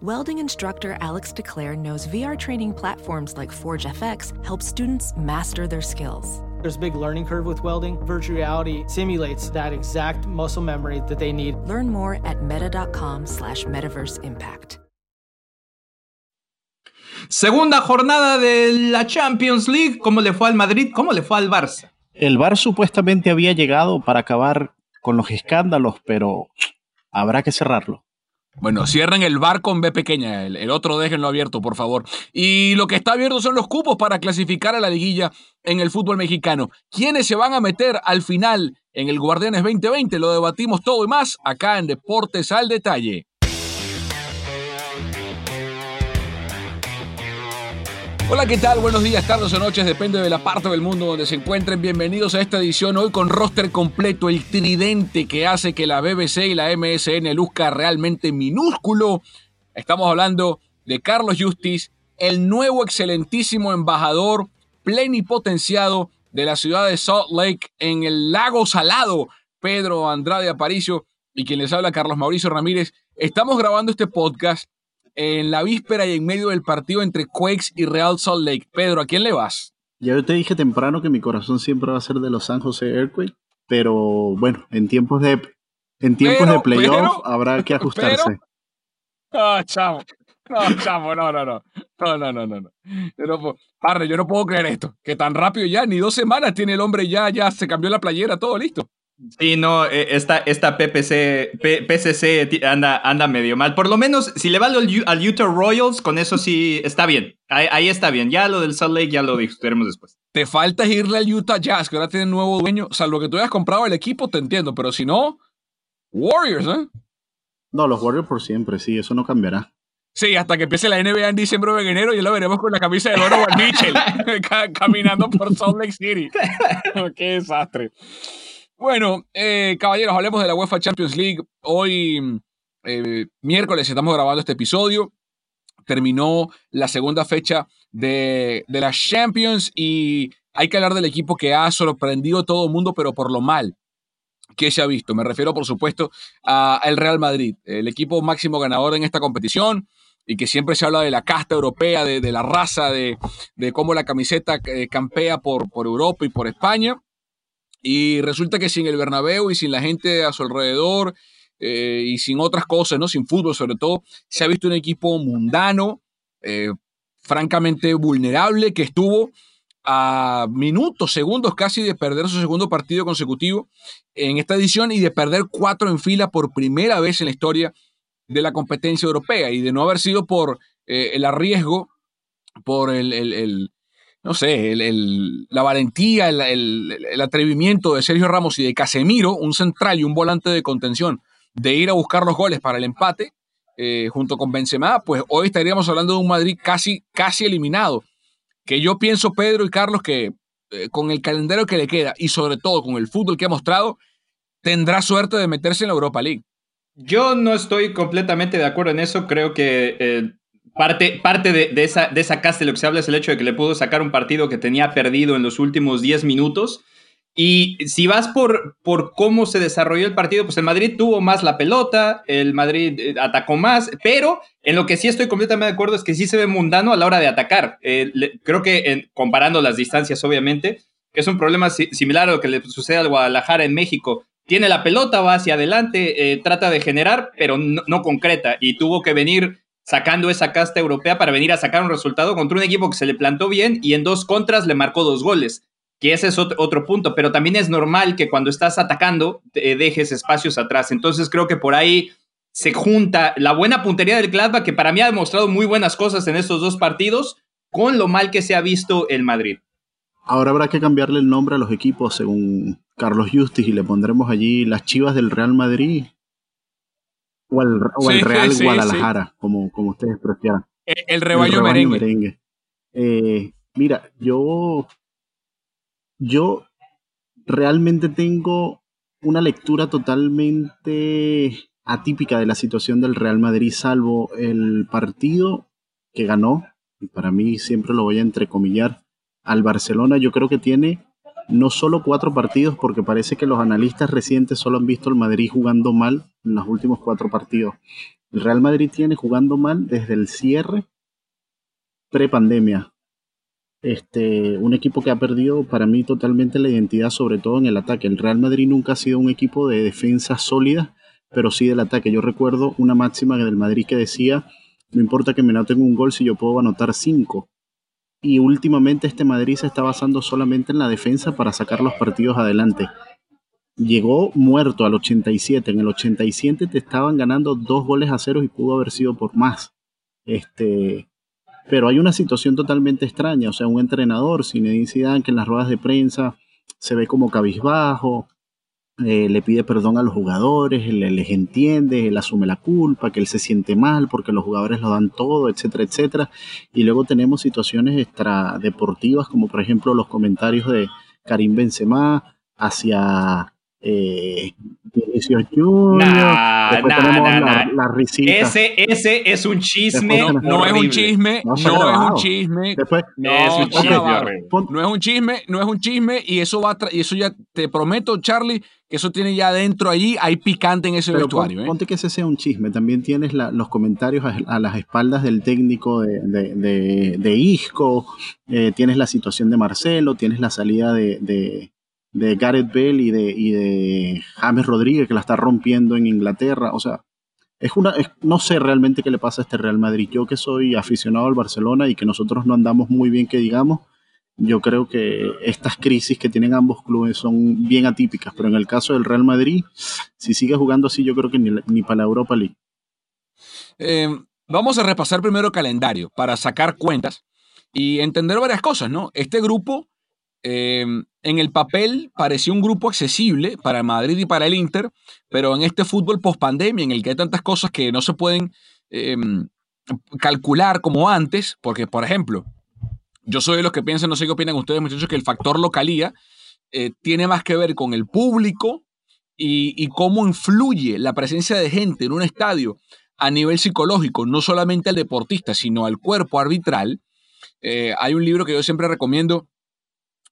Welding instructor Alex DeClaire knows VR training platforms like Forge FX help students master their skills. There's a big learning curve with welding. Virtual reality simulates that exact muscle memory that they need. Learn more at meta.com slash metaverse impact. Segunda jornada de la Champions League. ¿Cómo le fue al Madrid? ¿Cómo le fue al Barça? El Bar supuestamente había llegado para acabar con los escándalos, pero habrá que cerrarlo. Bueno, cierren el bar con B pequeña, el, otro déjenlo abierto, por favor. Y lo que está abierto son los cupos para clasificar a la liguilla en el fútbol mexicano. ¿Quiénes se van a meter al final en el Guardianes 2020? Lo debatimos todo y más acá en Deportes al Detalle. Hola, ¿qué tal? Buenos días, tardes o noches, depende de la parte del mundo donde se encuentren. Bienvenidos a esta edición hoy con roster completo, el tridente que hace que la BBC y la MSN luzca realmente minúsculo. Estamos hablando de Carlos Justice, el nuevo excelentísimo embajador plenipotenciado de la ciudad de Salt Lake en el lago Salado, Pedro Andrade Aparicio, y quien les habla, Carlos Mauricio Ramírez. Estamos grabando este podcast en la víspera y en medio del partido entre Quakes y Real Salt Lake. Pedro, ¿a quién le vas? Ya yo te dije temprano que mi corazón siempre va a ser de los San José Earthquake, pero bueno, en tiempos de en tiempos Pero, de playoff pero, habrá que ajustarse. Ah, chavo. No, chavo, no, no, no. No, no, no, no. Yo no puedo, Parre, yo no puedo creer esto. Que tan rápido ya, ni dos semanas tiene el hombre ya, ya se cambió la playera, todo listo. Sí, no, eh, esta, esta PPC, P- PCC anda, anda medio mal. Por lo menos, si le va al, Utah Royals, con eso sí está bien. Ahí, ahí está bien. Ya lo del Salt Lake ya lo discutiremos después. Te falta es irle al Utah Jazz, que ahora tiene nuevo dueño. Salvo que tú hayas comprado el equipo, te entiendo. Pero si no, Warriors, ¿eh? No, los Warriors por siempre, sí, eso no cambiará. Sí, hasta que empiece la NBA en diciembre o en enero, ya lo veremos con la camisa de Donovan Mitchell ca- caminando por Salt Lake City. Qué desastre. Bueno, eh, caballeros, hablemos de la UEFA Champions League. Hoy, eh, miércoles, estamos grabando este episodio. Terminó la segunda fecha de, de la Champions y hay que hablar del equipo que ha sorprendido a todo el mundo, pero por lo mal que se ha visto. Me refiero, por supuesto, al Real Madrid, el equipo máximo ganador en esta competición y que siempre se habla de la casta europea, de, de la raza, de, de, cómo la camiseta eh, campea por, por Europa y por España. Y resulta que sin el Bernabéu y sin la gente a su alrededor eh, y sin otras cosas, ¿no? sin fútbol sobre todo, se ha visto un equipo mundano, eh, francamente vulnerable, que estuvo a minutos, segundos casi de perder su segundo partido consecutivo en esta edición y de perder cuatro en fila por primera vez en la historia de la competencia europea y de no haber sido por eh, el arriesgo, por el, el, el no sé, la valentía, el, atrevimiento de Sergio Ramos y de Casemiro, un central y un volante de contención, de ir a buscar los goles para el empate eh, junto con Benzema, pues hoy estaríamos hablando de un Madrid casi, casi eliminado que yo pienso, Pedro y Carlos, que eh, con el calendario que le queda y sobre todo con el fútbol que ha mostrado, tendrá suerte de meterse en la Europa League. Yo no estoy completamente de acuerdo en eso. Creo que eh, parte, parte de, de, esa, de esa de lo que se habla es el hecho de que le pudo sacar un partido que tenía perdido en los últimos 10 minutos. Y si vas por, por cómo se desarrolló el partido, pues el Madrid tuvo más la pelota, el Madrid eh, atacó más, pero en lo que sí estoy completamente de acuerdo es que sí se ve mundano a la hora de atacar. Eh, creo que en, comparando las distancias, obviamente, es un problema si, similar a lo que le sucede al Guadalajara en México, tiene la pelota, va hacia adelante, eh, trata de generar, pero no, concreta. Y tuvo que venir sacando esa casta europea para venir a sacar un resultado contra un equipo que se le plantó bien y en dos contras le marcó dos goles. Que ese es otro, punto, pero también es normal que cuando estás atacando te dejes espacios atrás. Entonces creo que por ahí se junta la buena puntería del Gladbach, que para mí ha demostrado muy buenas cosas en estos dos partidos, con lo mal que se ha visto el Madrid. Ahora habrá que cambiarle el nombre a los equipos según Carlos Justis y le pondremos allí las chivas del Real Madrid o el, Real Guadalajara, Como, como ustedes prefieran. El, rebaño, merengue. Eh, mira, yo, yo realmente tengo una lectura totalmente atípica de la situación del Real Madrid, salvo el partido que ganó, y para mí siempre lo voy a entrecomillar, al Barcelona. Yo creo que tiene no solo cuatro partidos, porque parece que los analistas recientes solo han visto al Madrid jugando mal en los últimos cuatro partidos. El Real Madrid tiene jugando mal desde el cierre pre-pandemia. Este, un equipo que ha perdido para mí totalmente la identidad, sobre todo en el ataque. El Real Madrid nunca ha sido un equipo de defensa sólida, pero sí del ataque. Yo recuerdo una máxima del Madrid que decía, no importa que me noten un gol si yo puedo anotar cinco y últimamente este Madrid se está basando solamente en la defensa para sacar los partidos adelante. Llegó muerto al 87, en el 87 te estaban ganando dos goles a cero y pudo haber sido por más. Este, pero hay una situación totalmente extraña, o sea, un entrenador, Zinedine Zidane, que en las ruedas de prensa se ve como cabizbajo, eh, le pide perdón a los jugadores, les entiende, él asume la culpa, que él se siente mal porque los jugadores lo dan todo, etcétera, etcétera. Y luego tenemos situaciones extradeportivas, como por ejemplo los comentarios de Karim Benzema hacia eh, Junior. Nah, la, Ese, ese es un chisme. No, es un chisme. No, es un chisme. no, es un chisme. No es un chisme. No es un chisme. Y eso va y eso ya te prometo, Charlie, que eso tiene ya adentro allí. Hay picante en ese vestuario. ¿eh? Ponte que ese sea un chisme. También tienes los comentarios a, las espaldas del técnico de, de, de, Isco. Eh, tienes la situación de Marcelo. Tienes la salida de de Gareth Bell y de, y de James Rodríguez que la está rompiendo en Inglaterra. O sea, es una, no sé realmente qué le pasa a este Real Madrid. Yo que soy aficionado al Barcelona y que nosotros no andamos muy bien, que digamos, yo creo que estas crisis que tienen ambos clubes son bien atípicas. Pero en el caso del Real Madrid, si sigue jugando así, yo creo que ni, para la Europa League. Em, vamos a repasar primero calendario para sacar cuentas y entender varias cosas, ¿no? Este grupo Em, en el papel pareció un grupo accesible para Madrid y para el Inter, pero en este fútbol post pandemia, en el que hay tantas cosas que no se pueden em, calcular como antes, porque, por ejemplo, yo soy de los que piensan, no sé qué opinan ustedes, muchachos, que el factor localía eh, tiene más que ver con el público y, cómo influye la presencia de gente en un estadio a nivel psicológico, no solamente al deportista, sino al cuerpo arbitral. Eh, hay un libro que yo siempre recomiendo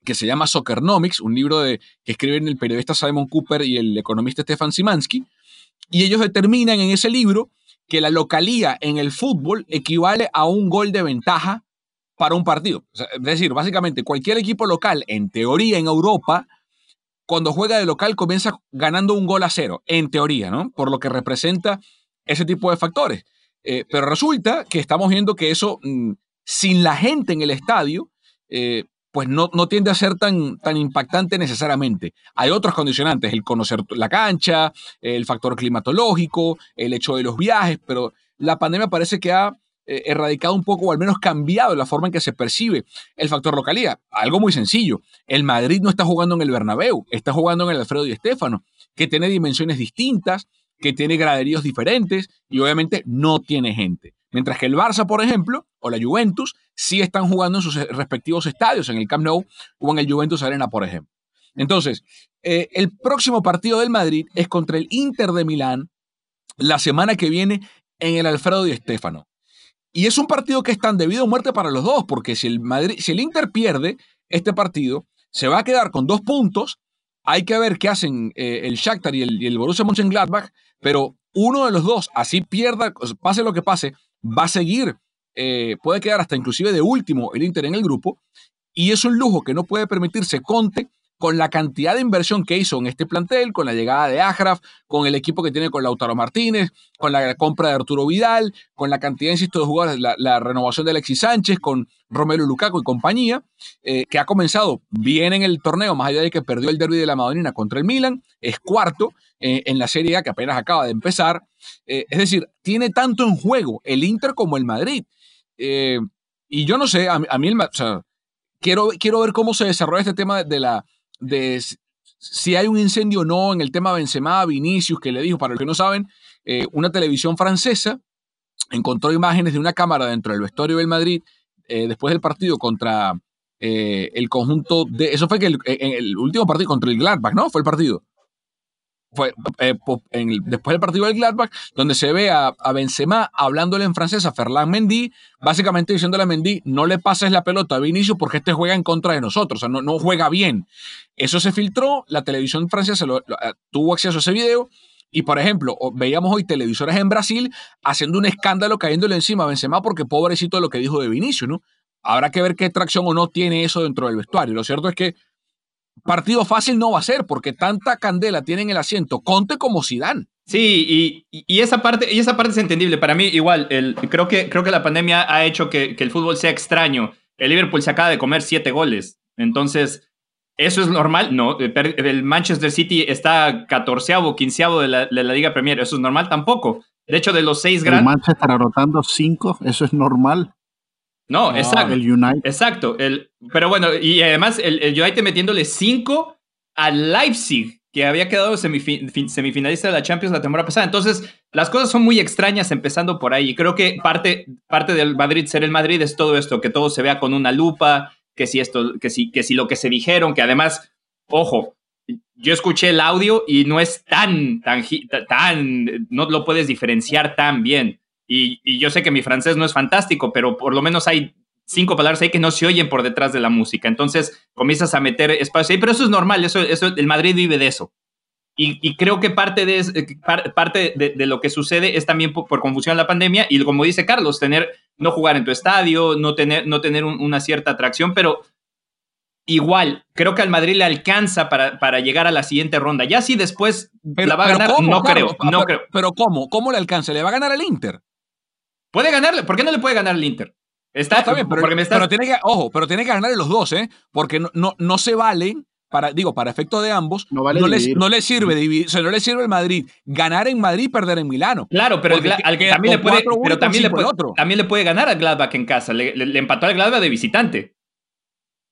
que se llama Soccernomics, un libro de, que escriben el periodista Simon Cooper y el economista Stefan Simansky, y ellos determinan en ese libro que la localía en el fútbol equivale a un gol de ventaja para un partido. es decir, básicamente cualquier equipo local, en teoría en Europa, cuando juega de local comienza ganando un gol a cero, en teoría, ¿no? Por lo que representa ese tipo de factores. Eh, pero resulta que estamos viendo que eso, mm, sin la gente en el estadio, eh, pues no, no, tiende a ser tan, tan impactante necesariamente. Hay otros condicionantes, el conocer la cancha, el factor climatológico, el hecho de los viajes, pero la pandemia parece que ha eh, erradicado un poco o al menos cambiado la forma en que se percibe el factor localidad. Algo muy sencillo, el Madrid no está jugando en el Bernabéu, está jugando en el Alfredo Di Stéfano, que tiene dimensiones distintas, que tiene graderíos diferentes y obviamente no tiene gente. Mientras que el Barça, por ejemplo, o la Juventus, sí están jugando en sus respectivos estadios, en el Camp Nou o en el Juventus Arena, por ejemplo. Entonces, eh, el próximo partido del Madrid es contra el Inter de Milán la semana que viene en el Alfredo Di Stéfano. Y es un partido que es tan debido a muerte para los dos, porque si el, Madrid, si el Inter pierde este partido, se va a quedar con dos puntos. Hay que ver qué hacen eh, el Shakhtar y el, y el Borussia Mönchengladbach, pero uno de los dos, así pierda, pase lo que pase, va a seguir, eh, puede quedar hasta inclusive de último el Inter en el grupo, y es un lujo que no puede permitirse Conte con la cantidad de inversión que hizo en este plantel, con la llegada de Ajraf, con el equipo que tiene con Lautaro Martínez, con la compra de Arturo Vidal, con la cantidad, insisto, de jugadores, la, renovación de Alexis Sánchez, con Romelu Lukaku y compañía, eh, que ha comenzado bien en el torneo, más allá de que perdió el derby de la Madonina contra el Milan, es cuarto eh, en la Serie A que apenas acaba de empezar. Eh, es decir, tiene tanto en juego el Inter como el Madrid. y yo no sé, a, mí quiero, quiero ver cómo se desarrolla este tema de la de si hay un incendio o no en el tema Benzema, Vinicius, que le dijo, para los que no saben, eh, una televisión francesa encontró imágenes de una cámara dentro del vestuario del Madrid eh, después del partido contra eh, el conjunto de... Eso fue que el, último partido contra el Gladbach, ¿no? Fue el partido fue eh, después del partido del Gladbach, donde se ve a, Benzema hablándole en francés a Ferland Mendy, básicamente diciéndole a Mendy, no le pases la pelota a Vinicius porque este juega en contra de nosotros, o sea, no, no juega bien. Eso se filtró, la televisión francesa lo, eh, tuvo acceso a ese video, y por ejemplo, veíamos hoy televisores en Brasil haciendo un escándalo cayéndole encima a Benzema porque pobrecito lo que dijo de Vinicius, ¿no? Habrá que ver qué tracción o no tiene eso dentro del vestuario. Lo cierto es que partido fácil no va a ser porque tanta candela tiene en el asiento Conte como Zidane. Sí, y, esa parte, y esa parte es entendible. Para mí, igual, el, creo, que, creo que la pandemia ha hecho que, el fútbol sea extraño. El Liverpool se acaba de comer siete goles. Entonces, ¿eso es normal? No. El Manchester City está catorceavo, quinceavo de la, de la Liga Premier. ¿Eso es normal? Tampoco. De hecho, de los seis grandes. El Manchester anotando cinco, ¿eso es normal? No, exacto. El United. Exacto. El, pero bueno, y además el, el United metiéndole 5 al Leipzig, que había quedado semifinalista de la Champions la temporada pasada. Entonces, las cosas son muy extrañas empezando por ahí. Y creo que parte, parte del Madrid ser el Madrid es todo esto, que todo se vea con una lupa, que si esto, que si, que si lo que se dijeron, que además, ojo, yo escuché el audio y no es tan, tan, tan, no lo puedes diferenciar tan bien. Y, yo sé que mi francés no es fantástico, pero por lo menos hay cinco palabras ahí que no se oyen por detrás de la música. Entonces comienzas a meter espacio ahí, pero eso es normal, eso, eso, el Madrid vive de eso. Y, creo que parte, de, eh, parte de, lo que sucede es también por, confusión en la pandemia y como dice Carlos, tener, no jugar en tu estadio, no tener, no tener una cierta atracción, pero igual, creo que al Madrid le alcanza para, para llegar a la siguiente ronda. Ya si después la va a ganar, no creo, no creo. Pero ¿cómo? ¿Cómo le alcanza? ¿Le va a ganar al Inter? Puede ganarle. ¿Por qué no le puede ganar el Inter? Está, bien, pero, tiene que, ojo, pero tiene que ganarle los dos, ¿eh? Porque no, no, no se valen, para, digo, para efecto de ambos, no, vale no, les, no le sirve dividir, o sea, no le sirve el Madrid ganar en Madrid y perder en Milano. Claro, pero, al, que también, le puede, pero también, le puede, también le puede ganar al Gladbach en casa. Le, le empató al Gladbach de visitante.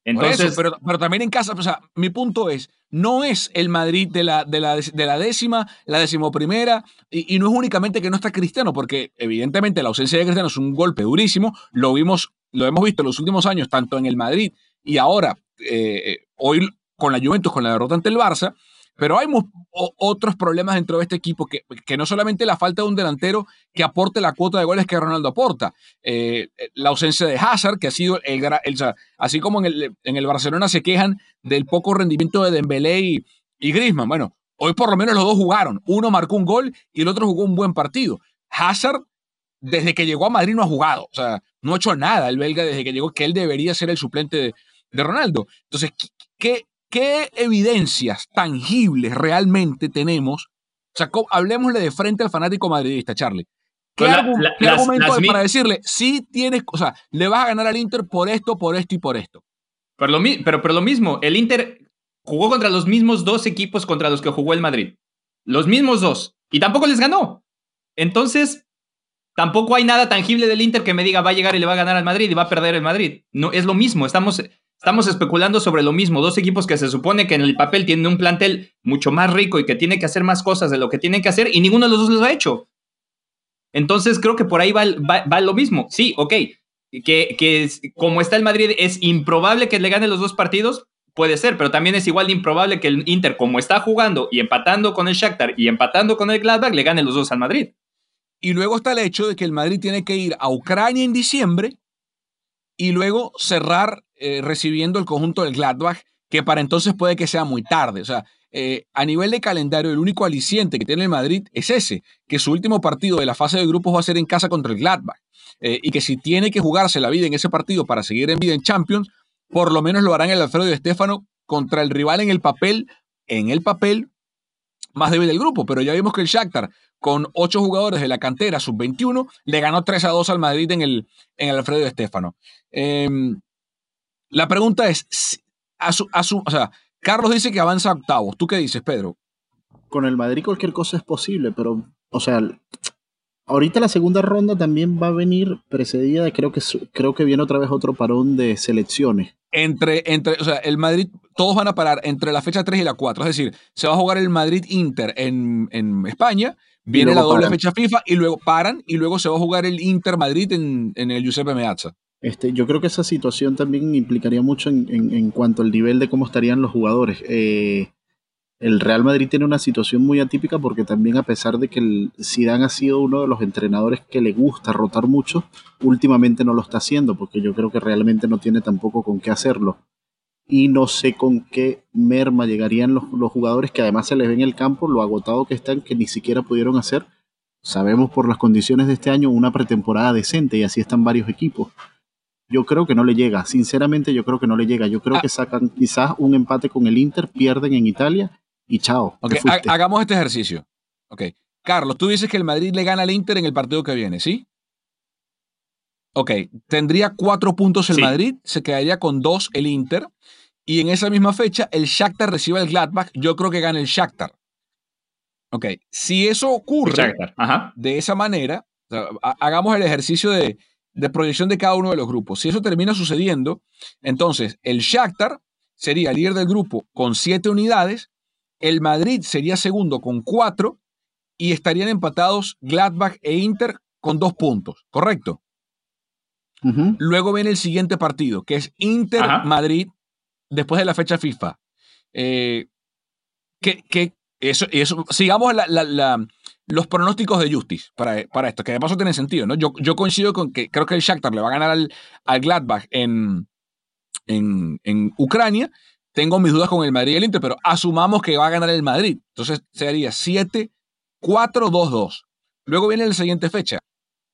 Entonces, pero, pero, también en casa, o sea, mi punto es, no es el Madrid de la, de la, de la décima, la decimoprimera, y, y no es únicamente que no está Cristiano, porque evidentemente la ausencia de Cristiano es un golpe durísimo, lo vimos, lo hemos visto en los últimos años, tanto en el Madrid y ahora, eh, hoy con la Juventus, con la derrota ante el Barça, pero hay otros problemas dentro de este equipo que, que, no solamente la falta de un delantero que aporte la cuota de goles que Ronaldo aporta, eh, la ausencia de Hazard, que ha sido el, así como en el, en el, Barcelona se quejan del poco rendimiento de Dembélé y, y. Bueno, hoy por lo menos los dos jugaron. Uno marcó un gol y el otro jugó un buen partido. Hazard, desde que llegó a Madrid no ha jugado, o sea, no ha hecho nada el belga desde que llegó, que él debería ser el suplente de, de Ronaldo. Entonces, ¿qué, ¿Qué evidencias tangibles realmente tenemos? O sea, hablemosle de frente al fanático madridista, Charlie. ¿Qué, argumento hay para decirle, sí tienes, o sea, le vas a ganar al Inter por esto, por esto y por esto? Pero lo, pero, pero lo mismo, el Inter jugó contra los mismos dos equipos contra los que jugó el Madrid. Los mismos dos. Y tampoco les ganó. Entonces, tampoco hay nada tangible del Inter que me diga va a llegar y le va a ganar al Madrid y va a perder el Madrid. No, es lo mismo. Estamos, Estamos especulando sobre lo mismo, dos equipos que se supone que en el papel tienen un plantel mucho más rico y que tiene que hacer más cosas de lo que tienen que hacer y ninguno de los dos lo ha hecho. Entonces creo que por ahí va, lo mismo. Sí, ok, que, que como está el Madrid es improbable que le gane los dos partidos, puede ser, pero también es igual de improbable que el Inter, como está jugando y empatando con el Shakhtar y empatando con el Gladbach, le gane los dos al Madrid. Y luego está el hecho de que el Madrid tiene que ir a Ucrania en diciembre y luego cerrar eh, recibiendo el conjunto del Gladbach, que para entonces puede que sea muy tarde. O sea, eh, a nivel de calendario, el único aliciente que tiene el Madrid es ese, que su último partido de la fase de grupos va a ser en casa contra el Gladbach. Eh, y que si tiene que jugarse la vida en ese partido para seguir en vida en Champions, por lo menos lo harán el Alfredo de Estefano contra el rival en el papel, en el papel más débil del grupo. Pero ya vimos que el Shakhtar, con ocho jugadores de la cantera sub-21, le ganó 3 a 2 al Madrid en el, en el Alfredo Estefano. Em, la pregunta es, a su, a su, o sea, Carlos dice que avanza a octavos. ¿Tú qué dices, Pedro? Con el Madrid cualquier cosa es posible, pero, o sea, ahorita la segunda ronda también va a venir precedida de, creo que, creo que viene otra vez otro parón de selecciones. Entre, entre, o sea, el Madrid, todos van a parar entre la fecha 3 y la 4. Es decir, se va a jugar el Madrid-Inter en, en España Viene la doble fecha FIFA y luego paran y luego se va a jugar el Inter Madrid en, el Giuseppe Meazza. Este, yo creo que esa situación también implicaría mucho en, cuanto al nivel de cómo estarían los jugadores. Eh, el Real Madrid tiene una situación muy atípica porque también a pesar de que el Zidane ha sido uno de los entrenadores que le gusta rotar mucho, últimamente no lo está haciendo porque yo creo que realmente no tiene tampoco con qué hacerlo y no sé con qué merma llegarían los, jugadores que además se les ve en el campo lo agotado que están que ni siquiera pudieron hacer. Sabemos por las condiciones de este año una pretemporada decente y así están varios equipos. Yo creo que no le llega, sinceramente yo creo que no le llega. Yo creo ah. que sacan quizás un empate con el Inter, pierden en Italia y chao. hagamos este ejercicio. Ok. Carlos, tú dices que el Madrid le gana al Inter en el partido que viene, ¿sí? Ok, tendría cuatro puntos el Madrid, se quedaría con dos el Inter, y en esa misma fecha el Shakhtar recibe el Gladbach, yo creo que gana el Shakhtar. Ok, si eso ocurre de esa manera, hagamos el ejercicio de, de, proyección de cada uno de los grupos. Si eso termina sucediendo, entonces el Shakhtar sería líder del grupo con siete unidades, el Madrid sería segundo con cuatro y estarían empatados Gladbach e Inter con dos puntos, ¿correcto? Luego viene el siguiente partido, que es Inter-Madrid, después de la fecha FIFA. Eh, que, eso, eso, sigamos los pronósticos de Justice para, para, esto, que de paso tiene sentido. ¿no? Yo, yo coincido con que creo que el Shakhtar le va a ganar al, al Gladbach en, en, en, Ucrania. Tengo mis dudas con el Madrid y el Inter, pero asumamos que va a ganar el Madrid. Entonces sería 7-4-2-2. Luego viene la siguiente fecha.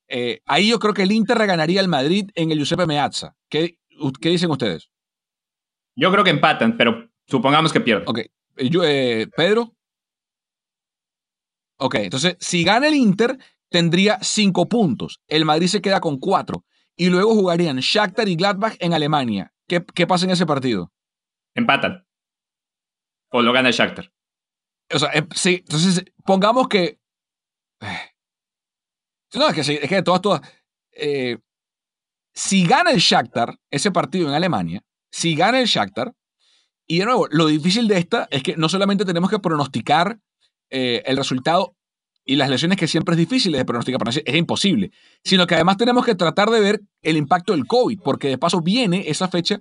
Eh, ahí yo creo que el Inter ganaría al Madrid en el Giuseppe Meazza. ¿Qué, ¿Qué, dicen ustedes? Yo creo que empatan, pero supongamos que pierden. Ok. Eh, eh, Pedro. Ok, entonces si gana el Inter, tendría cinco puntos. El Madrid se queda con cuatro. Y luego jugarían Shakhtar y Gladbach en Alemania. ¿Qué, qué pasa en ese partido? Empatan. O lo gana el Shakhtar. O sea, sí, entonces pongamos que no, es que, es que todas, todas. Eh, si gana el Shakhtar ese partido en Alemania, si gana el Shakhtar, y de nuevo, lo difícil de esta es que no solamente tenemos que pronosticar eh, el resultado y las lesiones que siempre es difícil de pronosticar, es imposible, sino que además tenemos que tratar de ver el impacto del COVID, porque de paso viene esa fecha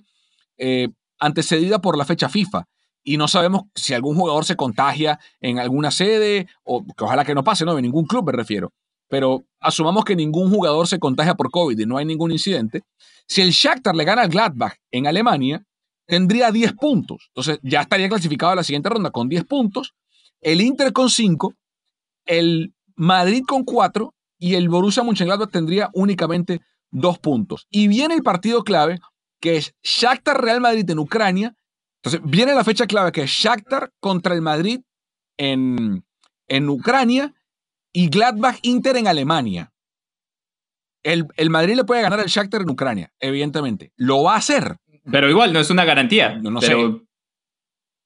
eh, antecedida por la fecha FIFA y no sabemos si algún jugador se contagia en alguna sede, o que ojalá que no pase, ¿no? En ningún club me refiero pero asumamos que ningún jugador se contagia por COVID y no hay ningún incidente. Si el Shakhtar le gana al Gladbach en Alemania, tendría 10 puntos. Entonces ya estaría clasificado a la siguiente ronda con 10 puntos, el Inter con 5, el Madrid con 4 y el Borussia Mönchengladbach tendría únicamente 2 puntos. Y viene el partido clave que es Shakhtar Real Madrid en Ucrania. Entonces viene la fecha clave que es Shakhtar contra el Madrid en, en Ucrania y Gladbach Inter en Alemania. El, el, Madrid le puede ganar al Shakhtar en Ucrania, evidentemente. Lo va a hacer. Pero igual, no es una garantía. No, no sé. No,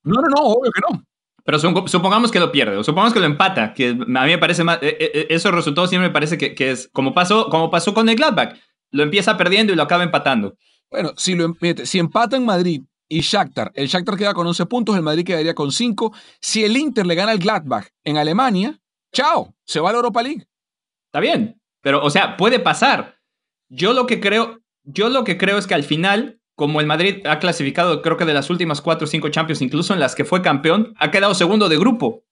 no, no, obvio que no. Pero supongamos que lo pierde, o supongamos que lo empata, que a mí me parece más, e, e, esos resultados siempre me parece que, que, es como pasó, como pasó con el Gladbach, lo empieza perdiendo y lo acaba empatando. Bueno, si, lo, si empata en Madrid y Shakhtar, el Shakhtar queda con 11 puntos, el Madrid quedaría con 5. Si el Inter le gana al Gladbach en Alemania, chao, se va a la Europa League. Está bien, pero o sea, puede pasar. Yo lo que creo, yo lo que creo es que al final, como el Madrid ha clasificado, creo que de las últimas cuatro o cinco Champions, incluso en las que fue campeón, ha quedado segundo de grupo.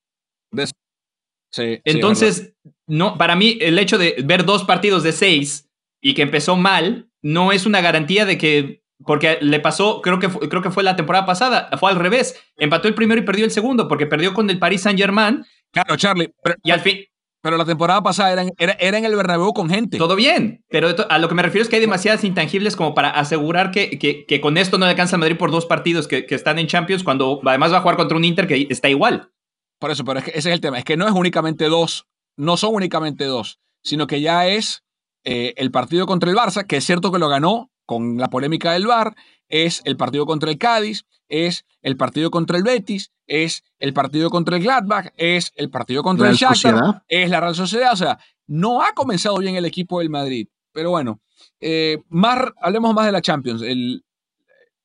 Sí, Entonces, no, para mí, el hecho de ver dos partidos de seis y que empezó mal, no es una garantía de que. Porque le pasó, creo que, fue, creo que fue la temporada pasada, fue al revés. Empató el primero y perdió el segundo, porque perdió con el Paris Saint-Germain Claro, Charlie. y al fin. Pero la temporada pasada era en, era, en el Bernabéu con gente. Todo bien, pero a lo que me refiero es que hay demasiadas intangibles como para asegurar que, que, con esto no le alcanza a Madrid por dos partidos que, que, están en Champions, cuando además va a jugar contra un Inter que está igual. Por eso, pero es que ese es el tema, es que no es únicamente dos, no son únicamente dos, sino que ya es eh, el partido contra el Barça, que es cierto que lo ganó con la polémica del VAR, es el partido contra el Cádiz, es el partido contra el Betis, es el partido contra el Gladbach, es el partido contra el Shakhtar, es la Real Sociedad. O sea, no ha comenzado bien el equipo del Madrid. Pero bueno, eh, más, hablemos más de la Champions. El,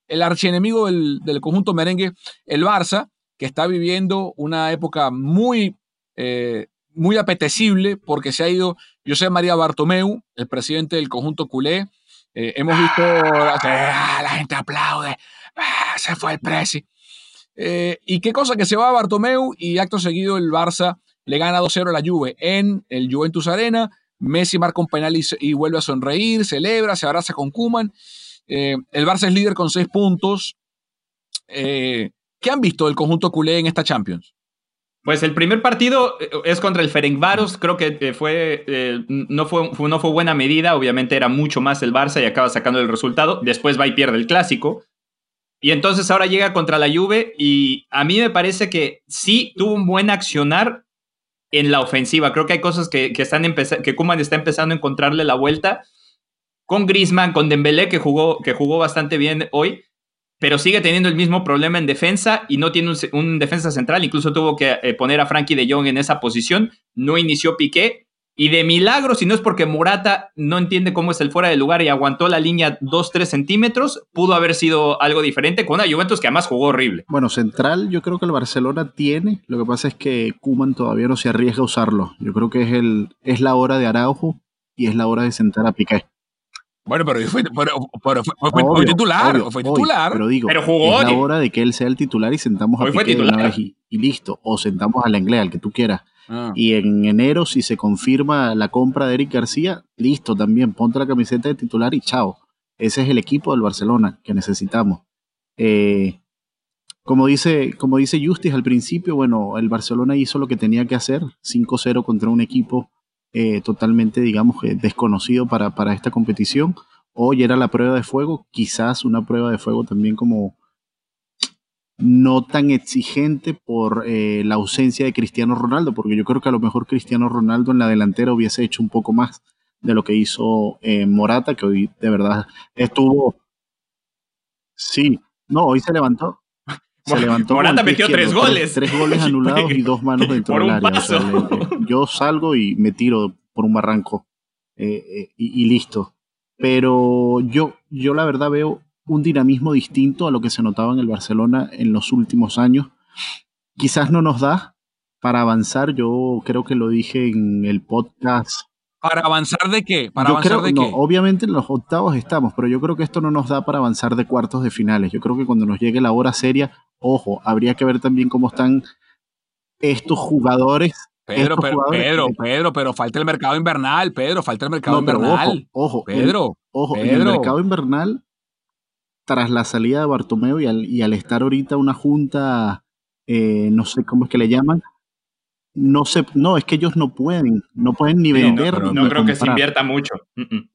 el archienemigo del, del, conjunto merengue, el Barça, que está viviendo una época muy, eh, muy apetecible porque se ha ido José María Bartomeu, el presidente del conjunto culé. Eh, hemos visto, ah, la gente aplaude, ah, se fue el Presi. Eh, y qué cosa que se va a Bartomeu y acto seguido el Barça le gana 2-0 a la Juve en el Juventus Arena. Messi marca un penal y, vuelve a sonreír, celebra, se abraza con Kuman. Eh, el Barça es líder con 6 puntos. ¿Qué han visto del conjunto culé en esta Champions? Pues el primer partido es contra el Ferencváros, creo que fue, no, fue, no fue buena medida, obviamente era mucho más el Barça y acaba sacando el resultado, después va y pierde el clásico, y entonces ahora llega contra la Juve y a mí me parece que sí tuvo un buen accionar en la ofensiva. Creo que hay cosas que, que están que Kuman está empezando a encontrarle la vuelta con Griezmann, con Dembélé que jugó, que jugó bastante bien hoy, pero sigue teniendo el mismo problema en defensa y no tiene un, defensa central. Incluso tuvo que eh, poner a Frankie de Jong en esa posición. No inició Piqué y de milagro, si no es porque Morata no entiende cómo es el fuera de lugar y aguantó la línea 2-3 centímetros, pudo haber sido algo diferente con una Juventus que además jugó horrible. Bueno, central yo creo que el Barcelona tiene, lo que pasa es que Kuman todavía no se arriesga a usarlo. Yo creo que es, el, es la hora de Araujo y es la hora de sentar a Piqué. Bueno, pero fue, titular, fue titular. pero digo, jugó, es la hora de que él sea el titular y sentamos a Piqué una vez y, y, listo. O sentamos al inglés, al que tú quieras. Ah. Y en enero, si se confirma la compra de Eric García, listo también, ponte la camiseta de titular y chao. Ese es el equipo del Barcelona que necesitamos. Eh, como dice, como dice Justis al principio, bueno, el Barcelona hizo lo que tenía que hacer, 5-0 contra un equipo eh, totalmente, digamos, desconocido para, para esta competición. Hoy era la prueba de fuego, quizás una prueba de fuego también como, no tan exigente por eh, la ausencia de Cristiano Ronaldo, porque yo creo que a lo mejor Cristiano Ronaldo en la delantera hubiese hecho un poco más de lo que hizo eh, Morata, que hoy de verdad estuvo... Sí, no, hoy se levantó. Se levantó Morata metió tres goles. Tres, goles anulados y dos manos dentro del área. yo salgo y me tiro por un barranco eh, y, y, listo. Pero yo, yo la verdad veo un dinamismo distinto a lo que se notaba en el Barcelona en los últimos años. Quizás no nos da para avanzar, yo creo que lo dije en el podcast. ¿Para avanzar de qué? ¿Para avanzar de qué? Obviamente en los octavos estamos, pero yo creo que esto no nos da para avanzar de cuartos de finales. Yo creo que cuando nos llegue la hora seria, ojo, habría que ver también cómo están estos jugadores Pedro, pero, Pedro, Pedro, pero falta el mercado invernal, Pedro, falta el mercado invernal. Ojo, ojo, Pedro, ojo, en el mercado invernal tras la salida de y al, y al estar ahorita una junta, eh, no sé cómo es que le llaman, no se, no, es que ellos no pueden, no pueden ni vender. No, no creo que se invierta mucho.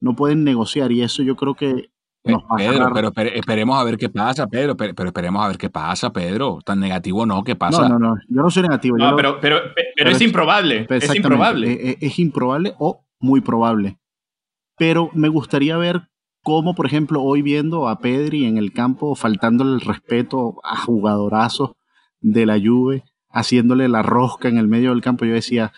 No pueden negociar y eso yo creo que nos Pedro, pero esperemos a ver qué pasa, Pedro, pero, esperemos a ver qué pasa, Pedro. Tan negativo no, ¿qué pasa? No, no, no, yo no soy negativo. No, pero, pero, pero, es, improbable. Es improbable. Es, es improbable o muy probable. Pero me gustaría ver como por ejemplo hoy viendo a Pedri en el campo faltándole el respeto a jugadorazos de la Juve, haciéndole la rosca en el medio del campo, yo decía,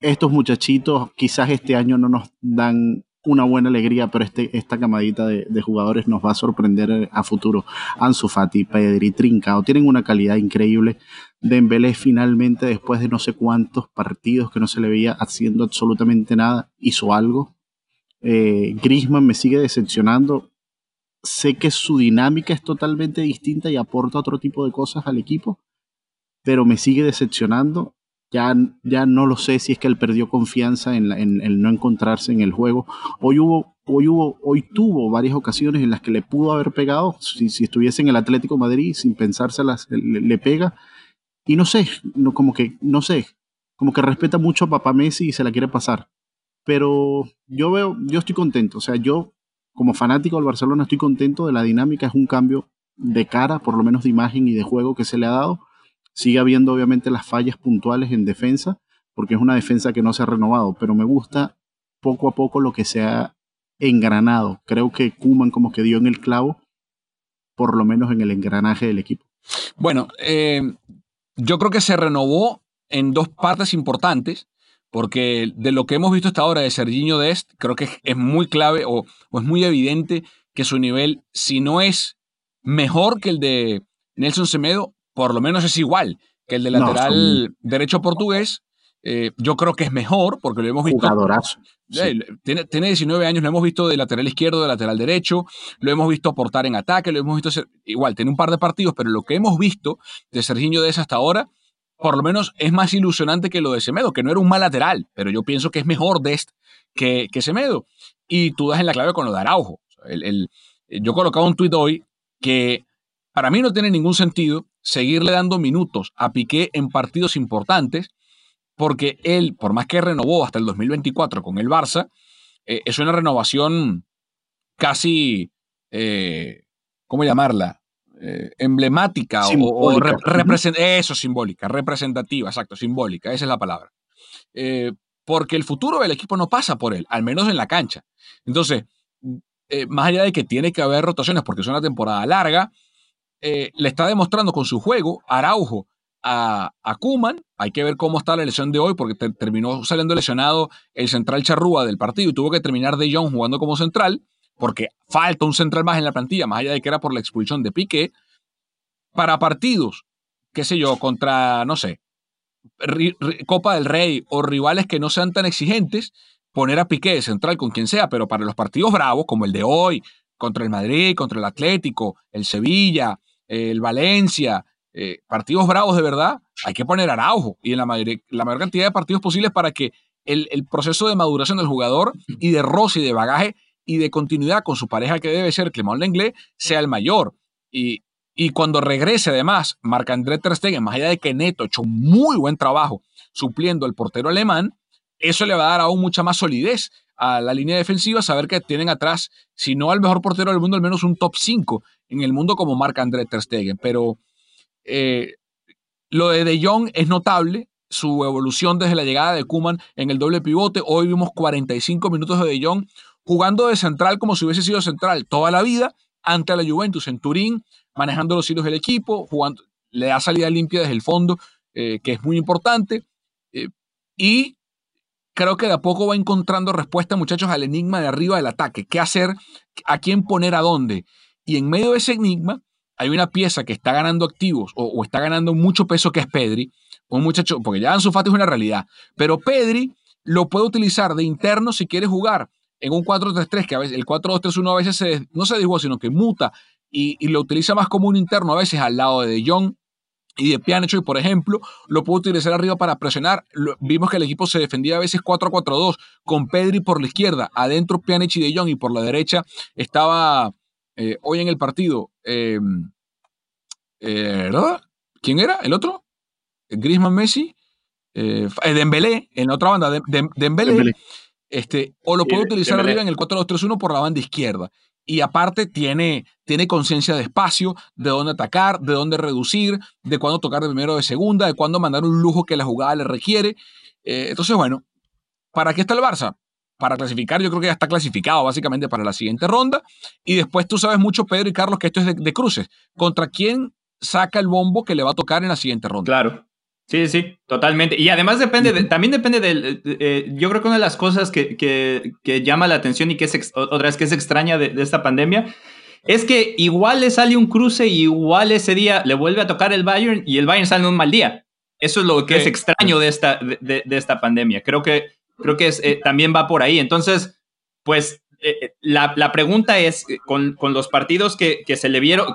estos muchachitos quizás este año no nos dan una buena alegría, pero este, esta camadita de, jugadores nos va a sorprender a futuro. Ansu Fati, Pedri, Trincao, tienen una calidad increíble. Dembélé finalmente, después de no sé cuántos partidos que no se le veía haciendo absolutamente nada, hizo algo. Eh, Grisman me sigue decepcionando. Sé que su dinámica es totalmente distinta y aporta otro tipo de cosas al equipo, pero me sigue decepcionando. Ya, ya no lo sé si es que él perdió confianza en, el no encontrarse en el juego. Hoy hubo, hoy hubo, hoy tuvo varias ocasiones en las que le pudo haber pegado. Si, si estuviese en el Atlético Madrid, sin pensárselas, le, le pega. Y no sé, no, como que, no sé, como que respeta mucho a papá Messi y se la quiere pasar. Pero yo veo, yo estoy contento. O sea, yo como fanático del Barcelona estoy contento de la dinámica. Es un cambio de cara, por lo menos de imagen y de juego que se le ha dado. Sigue habiendo obviamente las fallas puntuales en defensa, porque es una defensa que no se ha renovado, pero me gusta poco a poco lo que se ha engranado. Creo que Kuman como que dio en el clavo, por lo menos en el engranaje del equipo. Bueno, eh, yo creo que se renovó en dos partes importantes, porque de lo que hemos visto hasta ahora de Serginho Dest, creo que es, muy clave o, o, es muy evidente que su nivel, si no es mejor que el de Nelson Semedo, por lo menos es igual que el de lateral derecho portugués. Eh, yo creo que es mejor, porque lo hemos visto. Jugadorazo. Eh, tiene, tiene, 19 años, lo hemos visto de lateral izquierdo, de lateral derecho, lo hemos visto aportar en ataque, lo hemos visto ser, igual, tiene un par de partidos, pero lo que hemos visto de Serginho Dest hasta ahora por lo menos es más ilusionante que lo de Semedo, que no era un mal lateral, pero yo pienso que es mejor Dest que, que Semedo. Y tú das en la clave con lo de Araujo. El, yo colocaba un tuit hoy que para mí no tiene ningún sentido seguirle dando minutos a Piqué en partidos importantes, porque él, por más que renovó hasta el 2024 con el Barça, eh, es una renovación casi, eh, ¿cómo llamarla? Eh, emblemática o, eso, simbólica, representativa, exacto, simbólica, esa es la palabra. Porque el futuro del equipo no pasa por él, al menos en la cancha. Entonces, eh, más allá de que tiene que haber rotaciones porque es una temporada larga, le está demostrando con su juego Araujo a, a Kuman. Hay que ver cómo está la lesión de hoy porque terminó saliendo lesionado el central charrúa del partido y tuvo que terminar De Jong jugando como central porque falta un central más en la plantilla, más allá de que era por la expulsión de Piqué, para partidos, qué sé yo, contra, no sé, Copa del Rey o rivales que no sean tan exigentes, poner a Piqué de central con quien sea, pero para los partidos bravos, como el de hoy, contra el Madrid, contra el Atlético, el Sevilla, el Valencia, eh, partidos bravos de verdad, hay que poner Araujo y en la mayor, la mayor cantidad de partidos posibles para que el, proceso de maduración del jugador y de roce y de bagaje y de continuidad con su pareja que debe ser Clement Lenglet sea el mayor. Y, y cuando regrese además Marc-André Ter Stegen, más allá de que Neto ha hecho muy buen trabajo supliendo al portero alemán, eso le va a dar aún mucha más solidez a la línea defensiva, saber que tienen atrás, si no al mejor portero del mundo, al menos un top 5 en el mundo como Marc-André Ter Stegen. Pero eh, lo de De Jong es notable, su evolución desde la llegada de Kuman en el doble pivote. Hoy vimos 45 minutos de De Jong jugando de central como si hubiese sido central toda la vida ante la Juventus en Turín, manejando los hilos del equipo, jugando, le da salida limpia desde el fondo, eh, que es muy importante. Eh, y creo que de a poco va encontrando respuesta, muchachos, al enigma de arriba del ataque. ¿Qué hacer? ¿A quién poner a dónde? Y en medio de ese enigma hay una pieza que está ganando activos o, está ganando mucho peso que es Pedri. Un muchacho, porque ya Ansu Fati es una realidad, pero Pedri lo puede utilizar de interno si quiere jugar en un 4-3-3, que a veces el 4-2-3-1 a veces no se dijo, sino que muta y, lo utiliza más como un interno a veces al lado de De Jong y de Pjanic, y por ejemplo, lo puede utilizar arriba para presionar. vimos que el equipo se defendía a veces 4-4-2 con Pedri por la izquierda, adentro Pjanic y De Jong y por la derecha estaba eh, hoy en el partido. Em, eh, ¿Quién era? ¿El otro? Griezmann Messi. Eh, Dembélé, en la otra banda, de, Dembélé. Este, o lo puede utilizar arriba en el 4-2-3-1 por la banda izquierda. Y aparte tiene, tiene conciencia de espacio, de dónde atacar, de dónde reducir, de cuándo tocar de primero o de segunda, de cuándo mandar un lujo que la jugada le requiere. Eh, entonces, bueno, ¿para qué está el Barça? Para clasificar, yo creo que ya está clasificado básicamente para la siguiente ronda. Y después tú sabes mucho, Pedro y Carlos, que esto es de, de cruces. ¿Contra quién saca el bombo que le va a tocar en la siguiente ronda? Claro. Sí, sí, totalmente. Y además depende, también depende del, eh, yo creo que una de las cosas que, que, llama la atención y que es, otra vez que es extraña de, esta pandemia, es que igual le sale un cruce y igual ese día le vuelve a tocar el Bayern y el Bayern sale en un mal día. Eso es lo que es extraño de esta, de, esta pandemia. Creo que, creo que es, eh, también va por ahí. Entonces, pues eh, la, la, pregunta es, con, con los partidos que, que se le vieron,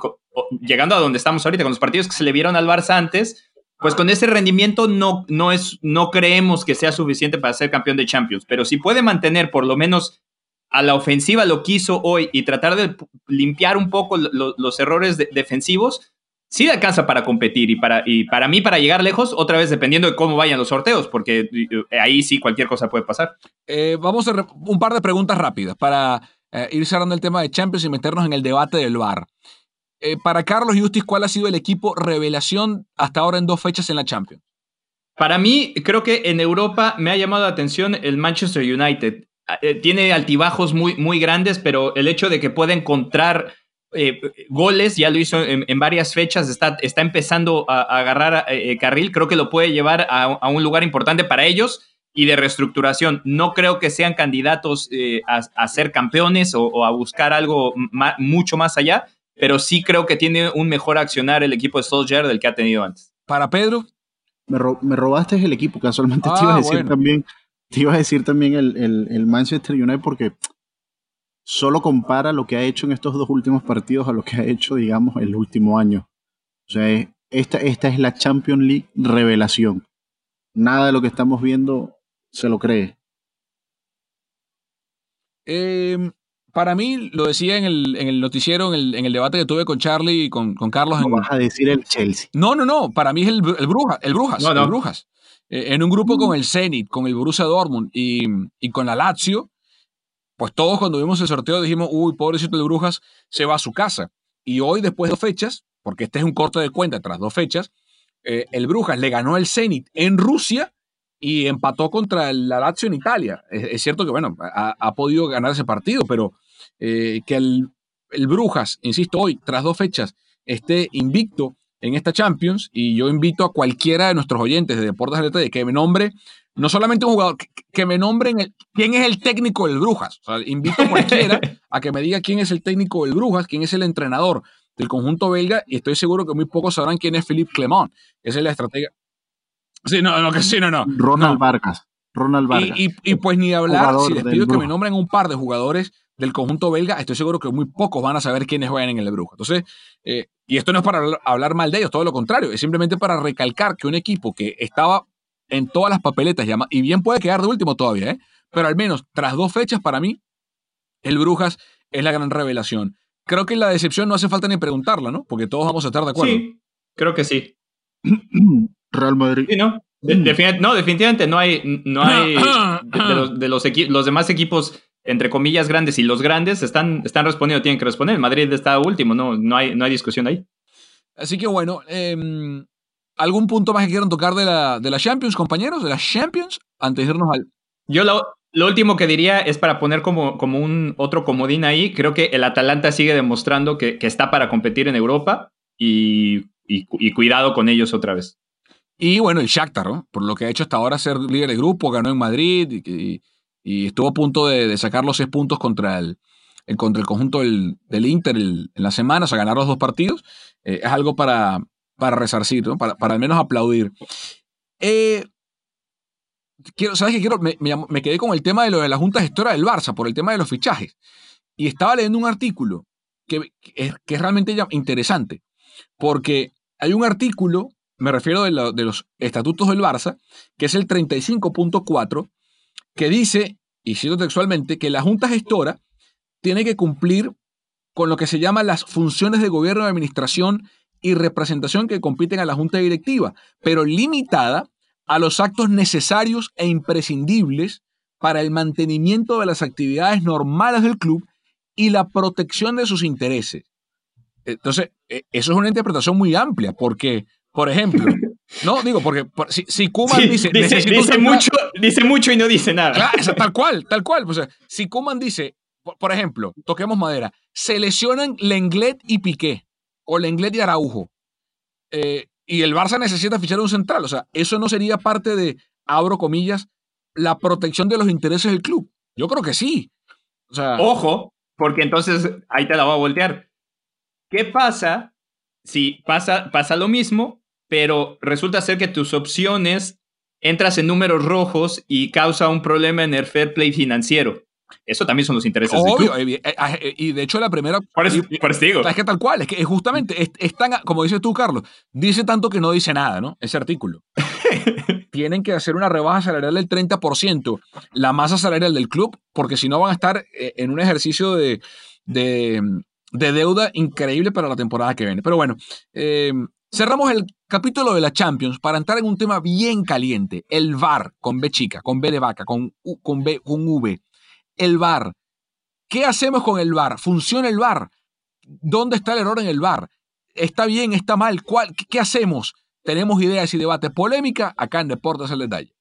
llegando a donde estamos ahorita, con los partidos que se le vieron al Barça antes, pues con ese rendimiento no, no, es, no creemos que sea suficiente para ser campeón de Champions, pero si puede mantener por lo menos a la ofensiva lo que hizo hoy y tratar de limpiar un poco los errores defensivos, sí da casa para competir y para, y para mí para llegar lejos, otra vez dependiendo de cómo vayan los sorteos, porque eh, ahí sí cualquier cosa puede pasar. Eh, vamos a un par de preguntas rápidas para eh, ir cerrando el tema de Champions y meternos en el debate del VAR. para Carlos Justis, ¿cuál ha sido el equipo revelación hasta ahora en dos fechas en la Champions? Para mí, creo que en Europa me ha llamado la atención el Manchester United. Tiene altibajos muy, muy grandes, pero el hecho de que pueda encontrar eh, goles, ya lo hizo en, varias fechas, está, está empezando a, agarrar eh, carril, creo que lo puede llevar a, un lugar importante para ellos y de reestructuración. No creo que sean candidatos eh, a, ser campeones o, a buscar algo mucho más allá, pero sí creo que tiene un mejor accionar el equipo de Solskjaer del que ha tenido antes. Para Pedro. Me, robaste el equipo, casualmente te iba a ah, decir también, te iba a decir también el, el, el Manchester United porque solo compara lo que ha hecho en estos dos últimos partidos a lo que ha hecho, digamos, el último año. O sea, esta, esta es la Champions League revelación. Nada de lo que estamos viendo se lo cree. Em, para mí, lo decía en el, noticiero, en el, debate que tuve con Charlie y con, Carlos. No vas a decir el Chelsea. No, no, no. Para mí es el, el, Bruja, el Brujas. El Brujas. Eh, en un grupo con el Zenit, con el Borussia Dortmund y, y con la Lazio, pues todos cuando vimos el sorteo dijimos, uy, pobrecito de Brujas, se va a su casa. Y hoy, después de dos fechas, porque este es un corte de cuenta tras dos fechas, eh, el Brujas le ganó el Zenit en Rusia y empató contra el Lazio en Italia. Es, cierto que, bueno, ha, podido ganar ese partido, pero eh, que el, el Brujas, insisto, hoy, tras dos fechas, esté invicto en esta Champions y yo invito a cualquiera de nuestros oyentes de Deportes de que me nombre no solamente un jugador, que, me nombren quién es el técnico del Brujas. invito a cualquiera a que me diga quién es el técnico del Brujas, quién es el entrenador del conjunto belga y estoy seguro que muy pocos sabrán quién es Philippe Clement. Esa es la estrategia. Sí, no, no, que sí, no, no. Ronald Vargas. Ronald Vargas. Y, pues ni hablar, si les pido que me nombren un par de jugadores del conjunto belga, estoy seguro que muy pocos van a saber quiénes juegan en el Brujas. Entonces, eh, y esto no es para hablar mal de ellos, todo lo contrario, es simplemente para recalcar que un equipo que estaba en todas las papeletas, y bien puede quedar de último todavía, ¿eh? pero al menos tras dos fechas para mí, el Brujas es la gran revelación. Creo que la decepción no hace falta ni preguntarla, ¿no? Porque todos vamos a estar de acuerdo. Sí, creo que sí. Real Madrid. Sí, ¿no? no, definitivamente no hay, no hay de, los, de los, los, demás equipos, entre comillas, grandes y los grandes están, están respondiendo, tienen que responder. Madrid está último, no, no, hay, no hay discusión ahí. Así que bueno, eh, ¿Algún punto más que quieran tocar de la, de la Champions, compañeros? ¿De la Champions? Antes de irnos al. Yo lo, lo último que diría es para poner como, como un otro comodín ahí. Creo que el Atalanta sigue demostrando que, que está para competir en Europa y, y, cuidado con ellos otra vez. Y bueno, el Shakhtar, ¿no? por lo que ha hecho hasta ahora ser líder de grupo, ganó en Madrid y, y estuvo a punto de, sacar los seis puntos contra el, contra el conjunto del, del Inter en la semana, o sea, ganar los dos partidos. Eh, es algo para, para resarcir, para, para al menos aplaudir. Eh, quiero, ¿Sabes qué quiero? Me, quedé con el tema de lo de la Junta Gestora del Barça, por el tema de los fichajes. Y estaba leyendo un artículo que, es, que es realmente interesante, porque hay un artículo, me refiero de, de los estatutos del Barça, que es el 35.4, que dice, y cito textualmente, que la Junta Gestora tiene que cumplir con lo que se llama las funciones de gobierno y administración y representación que compiten a la Junta Directiva, pero limitada a los actos necesarios e imprescindibles para el mantenimiento de las actividades normales del club y la protección de sus intereses. Entonces, e, eso es una interpretación muy amplia, porque, por ejemplo, no digo, porque si, si Kuman dice, dice, mucho, dice mucho y no dice nada. tal cual, tal cual. O sea, si Kuman dice, por, ejemplo, toquemos madera, se lesionan Lenglet y Piqué o Lenglet y Araujo, eh, y el Barça necesita fichar un central. O sea, eso no sería parte de, abro comillas, la protección de los intereses del club. Yo creo que sí. Ojo, porque entonces ahí te la voy a voltear. ¿Qué pasa si pasa, pasa lo mismo, pero resulta ser que tus opciones entras en números rojos y causa un problema en el fair play financiero? Eso también son los intereses Obvio, eh, eh, y de hecho la primera... Por eso, digo. Es que tal cual, es que justamente es, tan, como dices tú, Carlos, dice tanto que no dice nada, ¿no? Ese artículo. Tienen que hacer una rebaja salarial del 30%, la masa salarial del club, porque si no van a estar eh, en un ejercicio de, de, de deuda increíble para la temporada que viene. Pero bueno, eh, cerramos el capítulo de la Champions para entrar en un tema bien caliente. El VAR, con B chica, con B de vaca, con, con, B, con V. El VAR. ¿Qué hacemos con el VAR? ¿Funciona el VAR? ¿Dónde está el error en el VAR? ¿Está bien? ¿Está mal? ¿Cuál, ¿Qué hacemos? Tenemos ideas y debate polémica acá en Deportes el Detalle.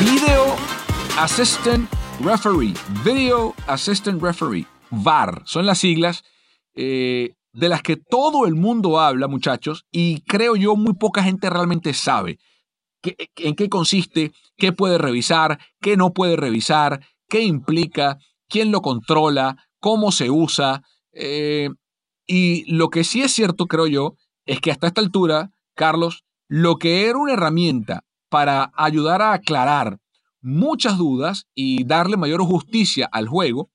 Video Assistant Referee. Video Assistant Referee. VAR. Son las siglas eh, de las que todo el mundo habla, muchachos, y creo yo muy poca gente realmente sabe en qué consiste, qué puede revisar, qué no puede revisar, qué implica, quién lo controla, cómo se usa. Eh, y lo que sí es cierto, creo yo, es que hasta esta altura, Carlos, lo que era una herramienta para ayudar a aclarar muchas dudas y darle mayor justicia al juego,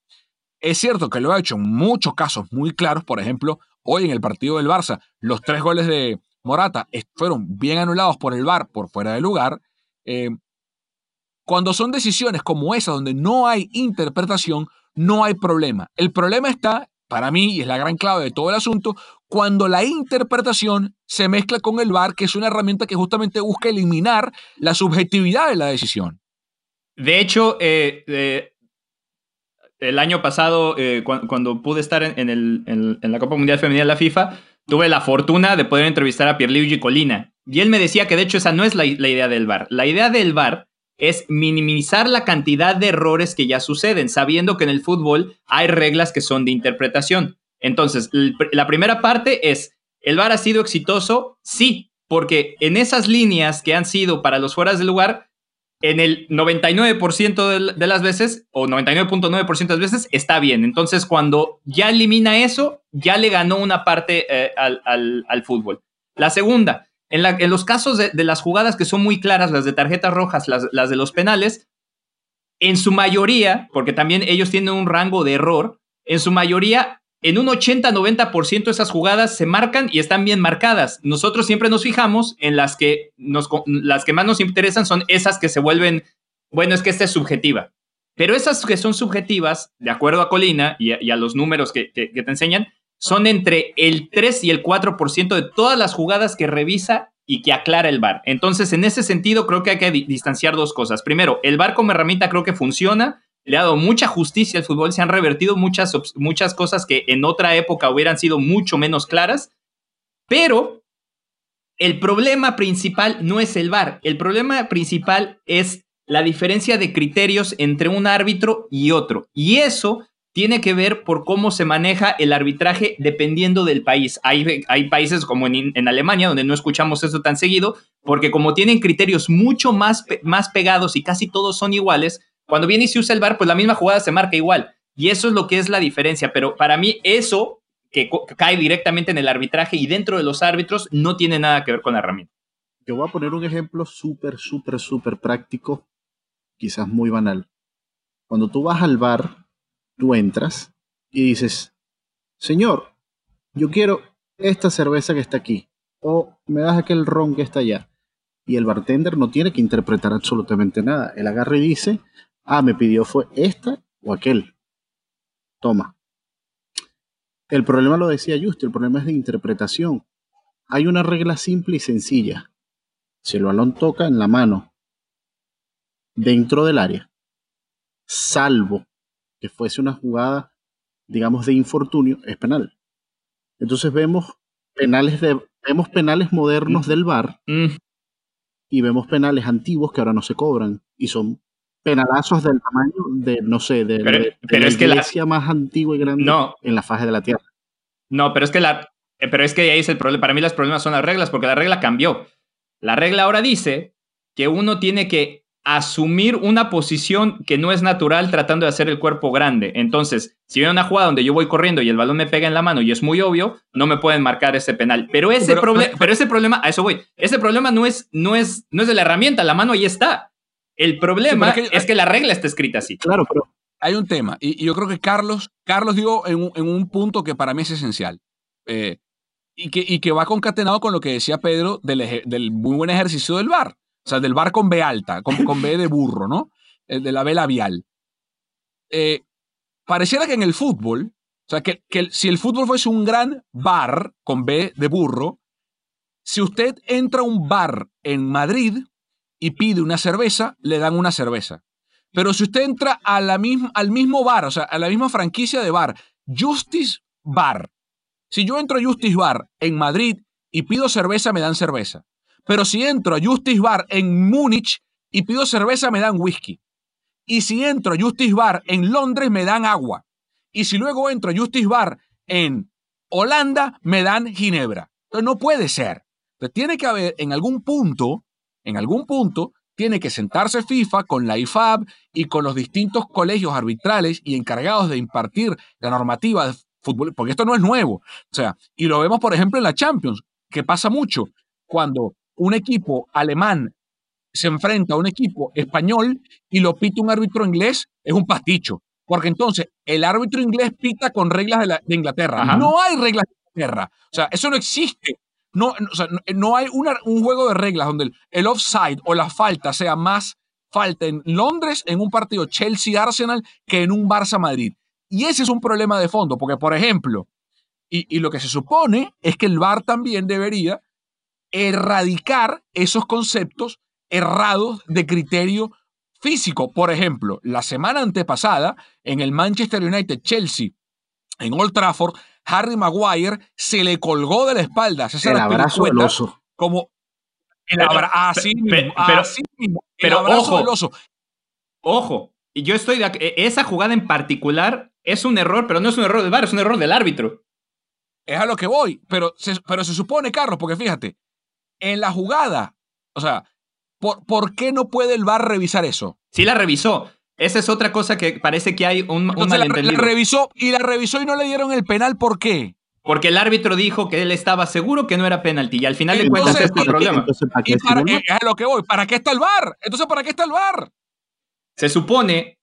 es cierto que lo ha hecho en muchos casos muy claros, por ejemplo, hoy en el partido del Barça, los tres goles de Morata fueron bien anulados por el VAR por fuera de lugar. Eh, cuando son decisiones como esa, donde no hay interpretación, no hay problema. El problema está, para mí, y es la gran clave de todo el asunto, cuando la interpretación se mezcla con el VAR, que es una herramienta que justamente busca eliminar la subjetividad de la decisión. De hecho, eh, el año pasado, eh, cuando, pude estar en, en, la Copa Mundial Femenina de la FIFA, tuve la fortuna de poder entrevistar a Pierluigi Colina. Y él me decía que de hecho esa no es la, la idea del VAR. La idea del VAR es minimizar la cantidad de errores que ya suceden, sabiendo que en el fútbol hay reglas que son de interpretación. Entonces, la primera parte es, ¿el VAR ha sido exitoso? Sí, porque en esas líneas que han sido para los fueras de lugar, en el 99% de las veces, o 99.9% de las veces, está bien. Entonces, cuando ya elimina eso, ya le ganó una parte eh, al fútbol. La segunda, en, los casos de, las jugadas que son muy claras, las de tarjetas rojas, las, de los penales, en su mayoría, porque también ellos tienen un rango de error, en su mayoría, en un 80-90% esas jugadas se marcan y están bien marcadas. Nosotros siempre nos fijamos en las que, las que más nos interesan son esas que se vuelven, bueno, es que esta es subjetiva. Pero esas que son subjetivas, de acuerdo a Colina y a, los números que te enseñan, son entre el 3 y el 4% de todas las jugadas que revisa y que aclara el VAR. Entonces, en ese sentido, creo que hay que distanciar dos cosas. Primero, el VAR como herramienta creo que funciona, le ha dado mucha justicia al fútbol, se han revertido muchas, muchas cosas que en otra época hubieran sido mucho menos claras, pero el problema principal no es el VAR, el problema principal es la diferencia de criterios entre un árbitro y otro. Y eso tiene que ver por cómo se maneja el arbitraje dependiendo del país. Hay, hay países como en, Alemania donde no escuchamos eso tan seguido, porque como tienen criterios mucho más, más pegados y casi todos son iguales, cuando viene y se usa el VAR, pues la misma jugada se marca igual. Y eso es lo que es la diferencia. Pero para mí eso, que cae directamente en el arbitraje y dentro de los árbitros, no tiene nada que ver con la herramienta. Yo voy a poner un ejemplo súper, súper, súper práctico, quizás muy banal. Cuando tú vas al bar tú entras y dices, Señor, yo quiero esta cerveza que está aquí, o me das aquel ron que está allá. Y el bartender no tiene que interpretar absolutamente nada. Él agarra y dice, ah, me pidió fue esta o aquel. Toma. El problema lo decía Justo, el problema es de interpretación. Hay una regla simple y sencilla. Si el balón toca en la mano dentro del área, salvo que fuese una jugada, digamos, de infortunio, es penal. Entonces vemos penales, de, vemos penales modernos del VAR mm. y vemos penales antiguos que ahora no se cobran y son penalazos del tamaño de, no sé, de, la es iglesia más antigua y grande en la fase de la Tierra. No, pero es que la, eh, pero es que ahí es el problema. Para mí los problemas son las reglas, porque la regla cambió. La regla ahora dice que uno tiene que asumir una posición que no es natural tratando de hacer el cuerpo grande. Entonces, si viene una jugada donde yo voy corriendo y el balón me pega en la mano y es muy obvio, no me pueden marcar ese penal. Pero ese, problema, pero ese problema, a eso voy, ese problema no es, no, es, no es de la herramienta, la mano ahí está. El problema es, que, la regla está escrita así. Claro, pero hay un tema, y, yo creo que Carlos, Carlos digo en un, en un punto que para mí es esencial. Eh, y, que, y que va concatenado con lo que decía Pedro del, del muy buen ejercicio del VAR. O sea, del bar con B alta, con, con B de burro, ¿no? El de la B labial. Eh, pareciera que en el fútbol, o sea, que, que si el fútbol fuese un gran bar con B de burro, si usted entra a un bar en Madrid y pide una cerveza, le dan una cerveza. Pero si usted entra a la misma, al mismo bar, o sea, a la misma franquicia de bar, Justice Bar, si yo entro a Justice Bar en Madrid y pido cerveza, me dan cerveza. Pero si entro a Justice Bar en Múnich y pido cerveza, me dan whisky. Y si entro a Justice Bar en Londres, me dan agua. Y si luego entro a Justice Bar en Holanda, me dan ginebra. Entonces no puede ser. Entonces tiene que haber en algún punto, en algún punto, tiene que sentarse FIFA con la IFAB y con los distintos colegios arbitrales y encargados de impartir la normativa de fútbol, porque esto no es nuevo. O sea, y lo vemos, por ejemplo, en la Champions, que pasa mucho cuando un equipo alemán se enfrenta a un equipo español y lo pita un árbitro inglés, es un pasticho. Porque entonces el árbitro inglés pita con reglas de, Inglaterra. No hay reglas de Inglaterra. O sea, eso no existe. No, no hay un juego de reglas donde el, offside o la falta sea más falta en Londres en un partido Chelsea-Arsenal que en un Barça-Madrid. Y ese es un problema de fondo, porque, por ejemplo, y, y, lo que se supone es que el VAR también debería erradicar esos conceptos errados de criterio físico. Por ejemplo, la semana antepasada, en el Manchester United Chelsea, en Old Trafford, Harry Maguire se le colgó de la espalda. el abrazo del oso. Como el abrazo. Así mismo. Pero, así mismo, pero ojo, oso. Ojo. Y yo estoy de e, esa jugada en particular es un error, pero no es un error del VAR, es un error del árbitro. Es a lo que voy, pero se, pero se supone, Carlos, porque fíjate, en la jugada, o sea, ¿por, ¿por qué no puede el VAR revisar eso? Sí la revisó. Esa es otra cosa que parece que hay un, un malentendido. La, revisó y la revisó y no le dieron el penal. ¿Por qué? Porque el árbitro dijo que él estaba seguro que no era penalti y al final de cuentas es el problema. es lo que voy. ¿Para qué está el VAR? Entonces, ¿para qué está el VAR? Se supone,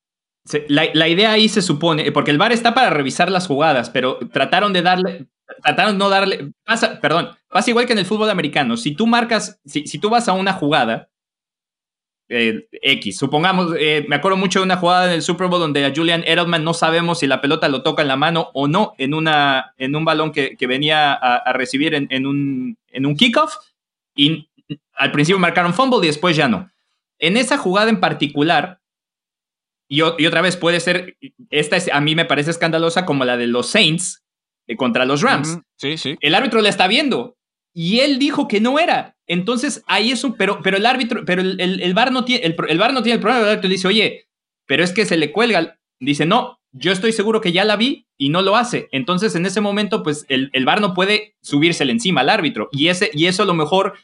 la, la, idea ahí se supone, porque el VAR está para revisar las jugadas, pero trataron de darle, trataron de no darle, pasa, perdón, pasa igual que en el fútbol americano. Si tú marcas, si, si tú vas a una jugada eh, X. Supongamos, eh, me acuerdo mucho de una jugada en el Super Bowl donde a Julian Edelman no sabemos si la pelota lo toca en la mano o no en, una, en un balón que, venía a, recibir en, un, en un kickoff y al principio marcaron fumble y después ya no. En esa jugada en particular, y, otra vez puede ser, esta a mí me parece escandalosa como la de los Saints eh, contra los Rams. Sí, sí. El árbitro la está viendo y él dijo que no era. Entonces, ahí es un, pero, pero el árbitro, pero el, el, VAR no tiene, el, el, VAR no tiene el problema, el árbitro dice, oye, pero es que se le cuelga, dice, no, yo estoy seguro que ya la vi y no lo hace. Entonces, en ese momento, pues el, el VAR no puede subírsele encima al árbitro. Y, ese, y eso a lo mejor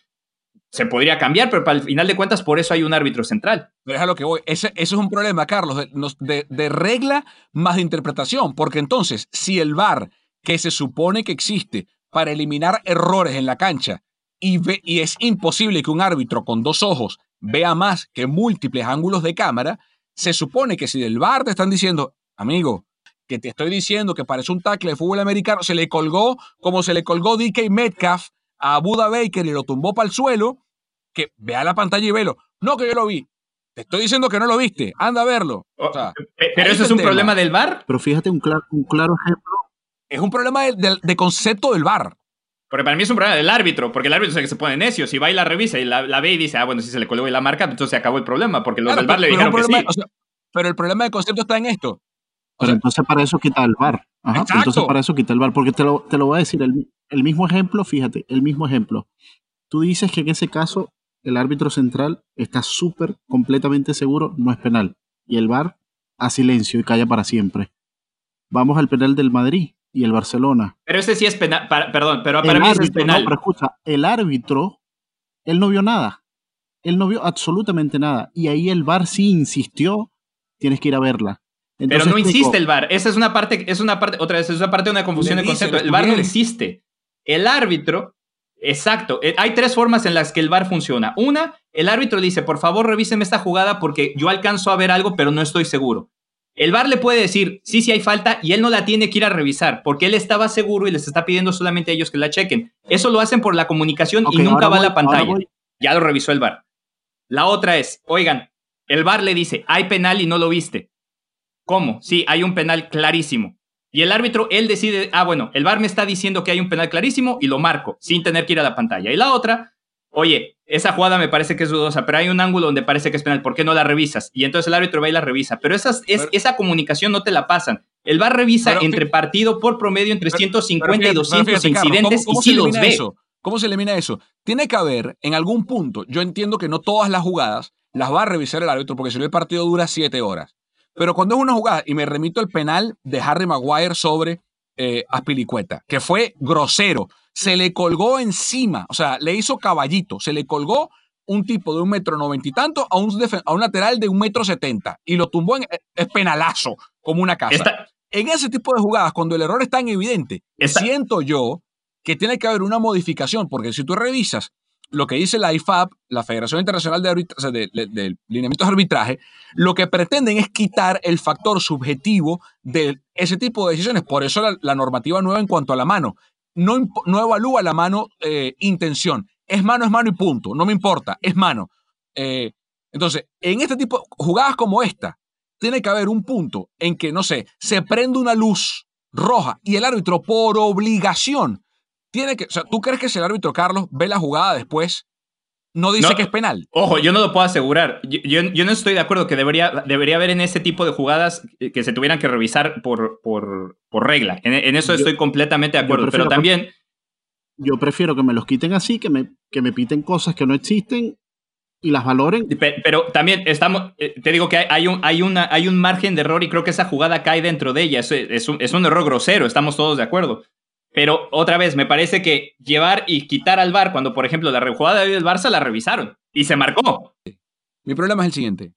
se podría cambiar, pero para el final de cuentas, por eso hay un árbitro central. Pero lo que voy. Ese, eso es un problema, Carlos, de, de, de regla más de interpretación. Porque entonces, si el VAR, que se supone que existe, para eliminar errores en la cancha y, y es imposible que un árbitro con dos ojos vea más que múltiples ángulos de cámara, se supone que si del bar te están diciendo, amigo, que te estoy diciendo que parece un tackle de fútbol americano, se le colgó como se le colgó DK Metcalf a Buda Baker y lo tumbó para el suelo, que vea la pantalla y velo. No, que yo lo vi. Te estoy diciendo que no lo viste. Anda a verlo. Oh, pero eso es un problema del bar. Pero fíjate un claro, un claro ejemplo es un problema de, concepto del VAR. Porque para mí es un problema del árbitro, porque el árbitro es el que se pone necio. Si va y la revisa y la, ve y dice, ah, bueno, si se le colgó y la marca, entonces se acabó el problema, porque los del VAR le dijeron que sí. pero el problema de concepto está en esto. pero entonces para eso quita el VAR. Entonces para eso quita el VAR, porque te lo, te lo voy a decir, el, el mismo ejemplo, fíjate, el mismo ejemplo. Tú dices que en ese caso el árbitro central está súper, completamente seguro, no es penal. Y el VAR a silencio y calla para siempre. Vamos al penal del Madrid y el Barcelona. Pero ese sí es penal, perdón, pero para mí es penal. No, pero escucha, el árbitro, él no vio nada. Él no vio absolutamente nada. Y ahí el VAR sí insistió, tienes que ir a verla. pero no insiste el VAR. Esa es una parte, es una parte, otra vez, es una parte de una confusión de concepto. El VAR no insiste. El árbitro, exacto. Eh, hay tres formas en las que el VAR funciona. Una, el árbitro dice, por favor, revíseme esta jugada porque yo alcanzo a ver algo, pero no estoy seguro. El VAR le puede decir, sí, sí hay falta, y él no la tiene que ir a revisar, porque él estaba seguro y les está pidiendo solamente a ellos que la chequen. Eso lo hacen por la comunicación y nunca va a la pantalla. Ya lo revisó el VAR. La otra es, oigan, el VAR le dice, hay penal y no lo viste. ¿Cómo? Sí, hay un penal clarísimo. Y el árbitro, él decide, ah, bueno, el VAR me está diciendo que hay un penal clarísimo y lo marco, sin tener que ir a la pantalla. Y la otra, oye, esa jugada me parece que es dudosa, pero hay un ángulo donde parece que es penal, ¿por qué no la revisas? Y entonces el árbitro va y la revisa. Pero, esas, es, esa comunicación no te la pasan. El VAR revisa entre partido por promedio entre 150 y 200 incidentes y sí los ve. Eso? ¿Cómo se elimina eso? Tiene que haber, en algún punto, yo entiendo que no todas las jugadas las va a revisar el árbitro, porque si no el partido dura siete horas. Pero cuando es una jugada, y me remito al penal de Harry Maguire sobre eh, Aspilicueta, que fue grosero, se le colgó encima, o sea, le hizo caballito, se le colgó un tipo de un metro noventa y tanto a un, a un lateral de un metro setenta y lo tumbó en es penalazo, como una casa. en ese tipo de jugadas, cuando el error es tan evidente, siento yo que tiene que haber una modificación, porque si tú revisas lo que dice la IFAB, la Federación Internacional de, de, Lineamientos de Arbitraje, lo que pretenden es quitar el factor subjetivo de ese tipo de decisiones. Por eso la, normativa nueva en cuanto a la mano. No, no evalúa la mano eh, intención. Es mano, es mano y punto. No me importa, es mano. Eh, entonces, en este tipo de jugadas como esta, tiene que haber un punto en que, no sé, se prende una luz roja y el árbitro por obligación tiene que, o sea, ¿tú crees que si el árbitro Carlos ve la jugada después, no dice que es penal? Ojo, yo no lo puedo asegurar. Yo, yo, no estoy de acuerdo que debería, debería haber en ese tipo de jugadas que se tuvieran que revisar por, por, por regla. En, eso estoy completamente de acuerdo, pero también... Yo prefiero que me los quiten así, que me, que me piten cosas que no existen y las valoren. Pero, también estamos, eh, te digo que hay, un, hay, una, hay un margen de error y creo que esa jugada cae dentro de ella. Es, es, un, es un error grosero, estamos todos de acuerdo. Pero otra vez, me parece que llevar y quitar al VAR, cuando por ejemplo la rejugada del Barça la revisaron y se marcó. Mi problema es el siguiente.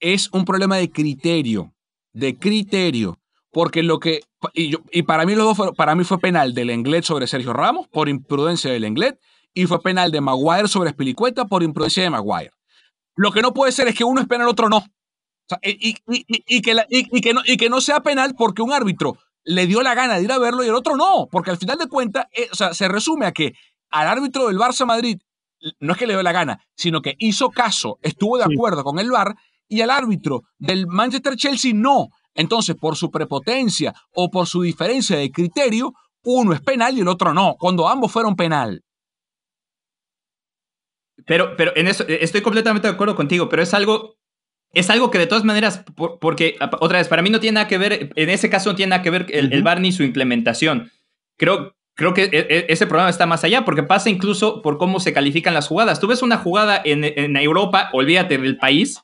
Es un problema de criterio, de criterio. Porque lo que. Y, y para mí los dos para mí fue penal del Englet sobre Sergio Ramos por imprudencia del Englet y fue penal de Maguire sobre Spilicueta por imprudencia de Maguire. Lo que no puede ser es que uno es penal, otro no. y, y, que no, y que no sea penal porque un árbitro le dio la gana de ir a verlo y el otro no, porque al final de cuentas, eh, o sea, se resume a que al árbitro del Barça Madrid no es que le dio la gana, sino que hizo caso, estuvo de acuerdo con el VAR y al árbitro del Manchester Chelsea no. Entonces, por su prepotencia o por su diferencia de criterio, uno es penal y el otro no, cuando ambos fueron penal. Pero, pero en eso estoy completamente de acuerdo contigo, pero es algo es algo que de todas maneras, porque otra vez, para mí no tiene nada que ver, en ese caso no tiene nada que ver el, el VAR ni su implementación. Creo, creo que e, e, ese problema está más allá, porque pasa incluso por cómo se califican las jugadas. Tú ves una jugada en, en Europa, olvídate del país,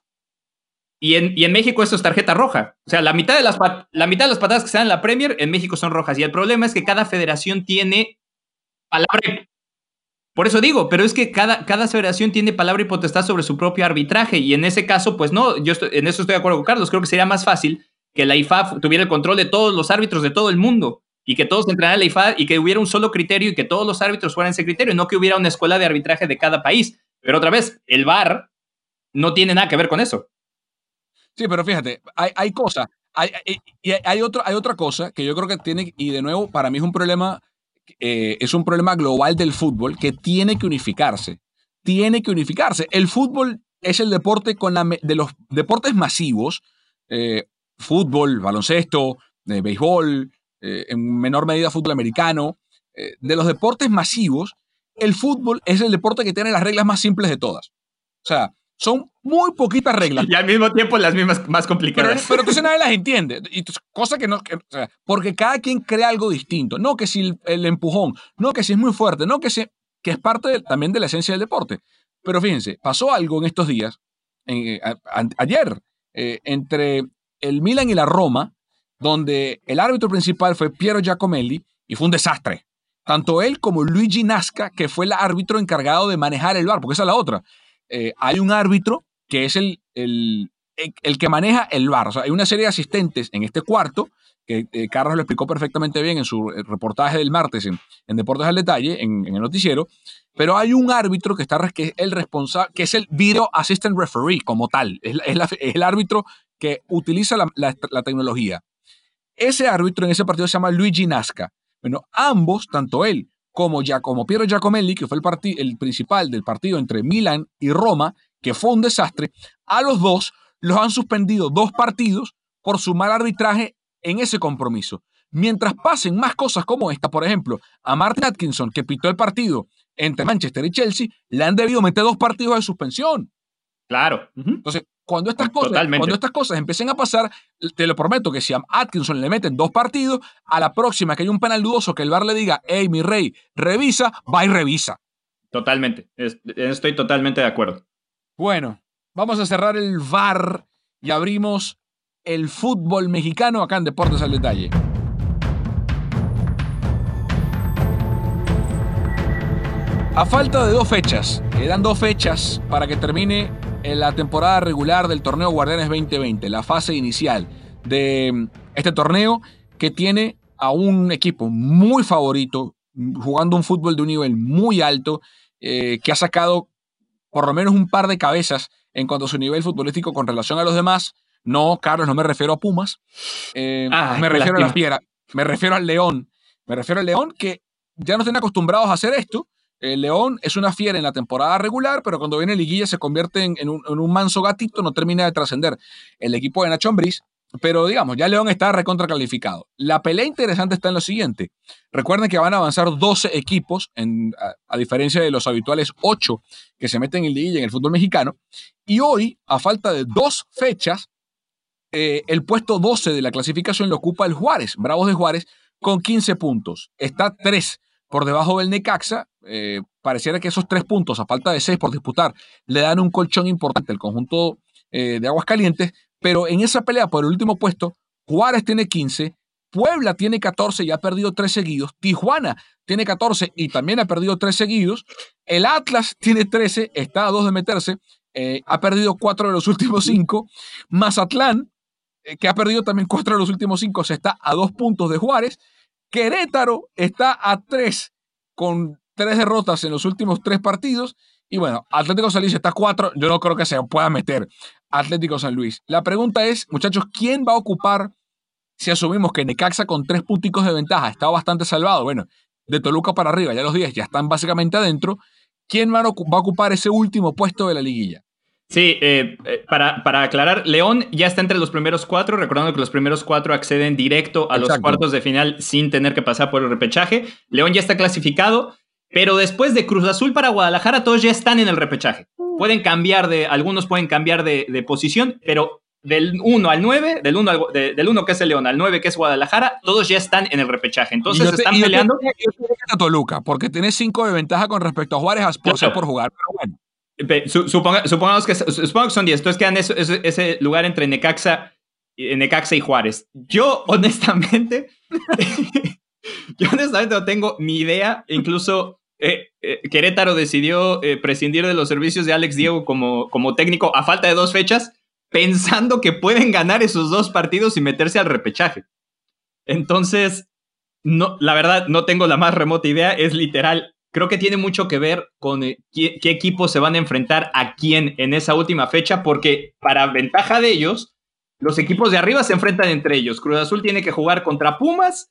y en, y en, México eso es tarjeta roja. O sea, la mitad, de las, la mitad de las patadas que se dan en la Premier en México son rojas. Y el problema es que cada federación tiene palabra, por eso digo, pero es que cada, cada federación tiene palabra y potestad sobre su propio arbitraje y en ese caso, pues no, yo en eso estoy de acuerdo con Carlos, creo que sería más fácil que la IFAB tuviera el control de todos los árbitros de todo el mundo y que todos entraran a la IFAB y que hubiera un solo criterio y que todos los árbitros fueran ese criterio, no que hubiera una escuela de arbitraje de cada país. Pero otra vez, el VAR no tiene nada que ver con eso. Sí, pero fíjate, hay, hay cosas, hay, hay, hay otra cosa que yo creo que tiene, y de nuevo, para mí es un problema eh, es un problema global del fútbol que tiene que unificarse. Tiene que unificarse. El fútbol es el deporte con la, de los deportes masivos, eh, fútbol, baloncesto, eh, béisbol, en menor medida fútbol americano, de los deportes masivos, el fútbol es el deporte que tiene las reglas más simples de todas. O sea, son muy poquitas reglas. Y al mismo tiempo las mismas más complicadas. Pero, entonces nadie las entiende. Y cosa que no. porque cada quien crea algo distinto. No que si el, empujón, no que si es muy fuerte, no que, si, que es parte también de la esencia del deporte. Pero fíjense, pasó algo en estos días, eh, ayer, eh, entre el Milan y la Roma, donde el árbitro principal fue Piero Giacomelli y fue un desastre. Tanto él como Luigi Nasca, que fue el árbitro encargado de manejar el bar, porque esa es la otra. Eh, hay un árbitro que es el, el, el, que maneja el bar. O sea, hay una serie de asistentes en este cuarto, que eh, Carlos lo explicó perfectamente bien en su eh, reportaje del martes en, Deportes al Detalle, en, el noticiero, pero hay un árbitro que, está, que es el responsable, que es el Video Assistant Referee como tal, es, el árbitro que utiliza la, tecnología. Ese árbitro en ese partido se llama Luigi Nasca. Bueno, ambos, tanto él como, como Piero Giacomelli, que fue el, el principal del partido entre Milan y Roma, que fue un desastre, a los dos los han suspendido dos partidos por su mal arbitraje en ese compromiso. Mientras pasen más cosas como esta, por ejemplo, a Martin Atkinson, que pitó el partido entre Manchester y Chelsea, le han debido meter dos partidos de suspensión. Claro. Entonces, cuando estas, cosas, cuando estas cosas empiecen a pasar, te lo prometo que si a Atkinson le meten dos partidos, a la próxima que hay un penal dudoso que el VAR le diga, hey, mi rey, revisa, va y revisa. Totalmente. Estoy totalmente de acuerdo. Bueno, vamos a cerrar el VAR y abrimos el fútbol mexicano acá en Deportes al Detalle. A falta de dos fechas, quedan dos fechas para que termine la temporada regular del torneo Guardianes 2020, la fase inicial de mm, este torneo que tiene a un equipo muy favorito, jugando un fútbol de un nivel muy alto, eh, que ha sacado por lo menos un par de cabezas en cuanto a su nivel futbolístico con relación a los demás. No, Carlos, no me refiero a Pumas, eh, ah, me refiero a la fiera, me refiero al León, me refiero al León que ya no están acostumbrados a hacer esto el León es una fiera en la temporada regular, pero cuando viene liguilla se convierte en, un, manso gatito, no termina de trascender el equipo de Nacho Ambriz. Pero digamos, ya León está recontra calificado. La pelea interesante está en lo siguiente. Recuerden que van a avanzar 12 equipos, a, diferencia de los habituales 8 que se meten en liguilla en el fútbol mexicano. Y hoy, a falta de dos fechas, eh, el puesto 12 de la clasificación lo ocupa el Juárez, Bravos de Juárez, con 15 puntos. Está 3 por debajo del Necaxa. Eh, pareciera que esos tres puntos, a falta de seis por disputar, le dan un colchón importante al conjunto eh, de Aguascalientes. Pero en esa pelea por el último puesto, Juárez tiene 15, Puebla tiene 14 y ha perdido tres seguidos. Tijuana tiene 14 y también ha perdido tres seguidos. El Atlas tiene 13, está a dos de meterse. Eh, ha perdido cuatro de los últimos cinco. Mazatlán, que ha perdido también cuatro de los últimos cinco, se está a dos puntos de Juárez. Querétaro está a tres con tres derrotas en los últimos tres partidos. Y bueno, Atlético San Luis está cuatro. Yo no creo que se pueda meter Atlético San Luis. La pregunta es, muchachos, ¿quién va a ocupar, si asumimos que Necaxa con tres punticos de ventaja está bastante salvado? Bueno, de Toluca para arriba, ya los 10 ya están básicamente adentro. ¿Quién va a ocupar ese último puesto de la liguilla? Sí, eh, eh, para, para, aclarar, León ya está entre los primeros cuatro, recordando que los primeros cuatro acceden directo a los cuartos de final sin tener que pasar por el repechaje. León ya está clasificado, pero después de Cruz Azul para Guadalajara, todos ya están en el repechaje. Pueden cambiar de, algunos pueden cambiar de, posición, pero del 1 al 9, del 1 del 1 que es el León al 9 que es Guadalajara, todos ya están en el repechaje. Entonces están peleando. a Toluca, porque tiene 5 de ventaja con respecto a Juárez por, por jugar, pero bueno. supongamos, que, son 10. Entonces quedan ese, lugar entre Necaxa, Necaxa y Juárez. Yo, honestamente, yo honestamente no tengo ni idea. Incluso eh, eh, Querétaro decidió eh, prescindir de los servicios de Alex Diego como, como técnico a falta de dos fechas, pensando que pueden ganar esos dos partidos y meterse al repechaje. Entonces, no, la verdad, no tengo la más remota idea. Es literal creo que tiene mucho que ver con eh, qué, equipos se van a enfrentar a quién en esa última fecha, porque para ventaja de ellos, los equipos de arriba se enfrentan entre ellos. Cruz Azul tiene que jugar contra Pumas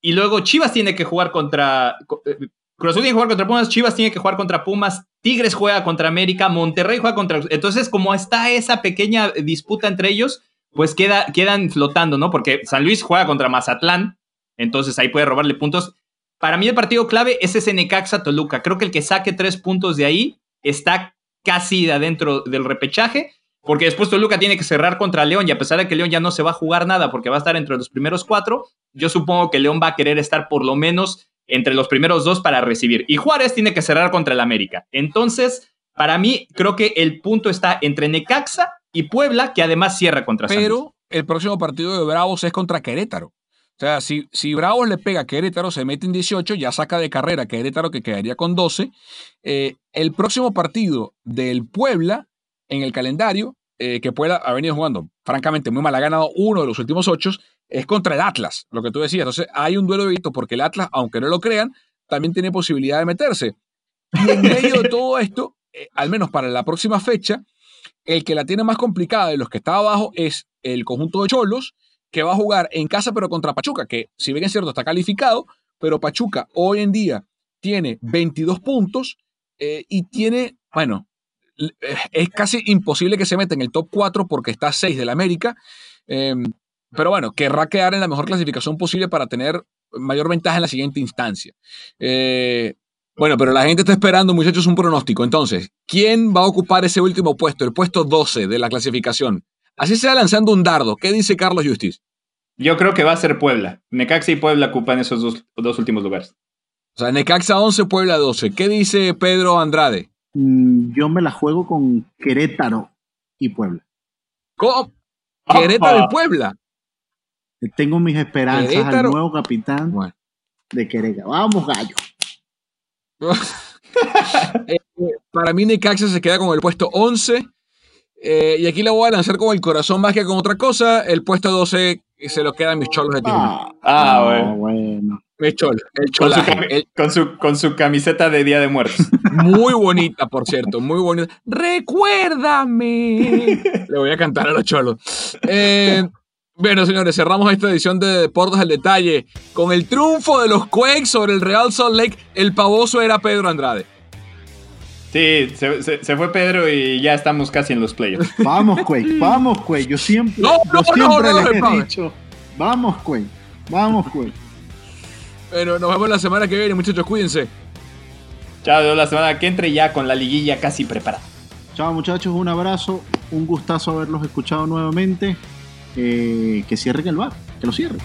y luego Chivas tiene que jugar contra... Eh, Cruz Azul tiene que jugar contra Pumas, Chivas tiene que jugar contra Pumas, Tigres juega contra América, Monterrey juega contra... Entonces, como está esa pequeña disputa entre ellos, pues queda, quedan flotando, ¿no? Porque San Luis juega contra Mazatlán, entonces ahí puede robarle puntos. Para mí el partido clave es ese Necaxa Toluca. Creo que el que saque tres puntos de ahí está casi adentro del repechaje, porque después Toluca tiene que cerrar contra León y a pesar de que León ya no se va a jugar nada porque va a estar entre los primeros cuatro, yo supongo que León va a querer estar por lo menos entre los primeros dos para recibir. Y Juárez tiene que cerrar contra el América. Entonces, para mí, creo que el punto está entre Necaxa y Puebla, que además cierra contra Pero el próximo partido de Bravos es contra Querétaro. O sea, si, si Bravos le pega a Querétaro, se mete en 18, ya saca de carrera a Querétaro que quedaría con 12. Eh, el próximo partido del Puebla en el calendario, eh, que Puebla ha venido jugando, francamente, muy mal, ha ganado uno de los últimos ocho, es contra el Atlas, lo que tú decías. Entonces hay un duelo de visto porque el Atlas, aunque no lo crean, también tiene posibilidad de meterse. Y en medio de todo esto, eh, al menos para la próxima fecha, el que la tiene más complicada de los que está abajo es el conjunto de Cholos, que va a jugar en casa pero contra Pachuca, que si bien es cierto está calificado, pero Pachuca hoy en día tiene 22 puntos eh, y tiene, bueno, es casi imposible que se meta en el top 4 porque está 6 del América. Em, pero bueno, querrá quedar en la mejor clasificación posible para tener mayor ventaja en la siguiente instancia. Eh, bueno, pero la gente está esperando, muchachos, un pronóstico. Entonces, ¿quién va a ocupar ese último puesto, el puesto 12 de la clasificación? Así sea lanzando un dardo. ¿Qué dice Carlos Justiz? Yo creo que va a ser Puebla. Necaxa y Puebla ocupan esos dos, últimos lugares. O sea, Necaxa 11, Puebla 12. ¿Qué dice Pedro Andrade? Mm, yo me la juego con Querétaro y Puebla. ¿Cómo? Querétaro y Puebla. Tengo mis esperanzas al nuevo capitán de Querétaro. Vamos, gallo. Eh, para mí, Necaxa se queda con el puesto 11. Eh, y aquí la voy a lanzar con el corazón más que con otra cosa. El puesto 12 se lo quedan mis cholos de Tijuana. Ah, ah bueno. Mis cholos. El con, su, con, su, camiseta de Día de Muertos. Muy bonita, por cierto. Muy bonita. Recuérdame. Le voy a cantar a los cholos. Eh, bueno, señores, cerramos esta edición de Deportes al Detalle con el triunfo de los Quakes sobre el Real Salt Lake. El pavoso era Pedro Andrade. Sí, se, fue Pedro y ya estamos casi en los playoffs. Vamos, Quake, vamos, Quake. Yo siempre, no, no, siempre les he dicho, vamos, Quake, vamos, Quake. Bueno, nos vemos la semana que viene, muchachos, cuídense. Chao, la semana que entre ya con la liguilla casi preparada. Chao, muchachos, un abrazo, un gustazo haberlos escuchado nuevamente. Eh, que cierren el bar, que lo cierren.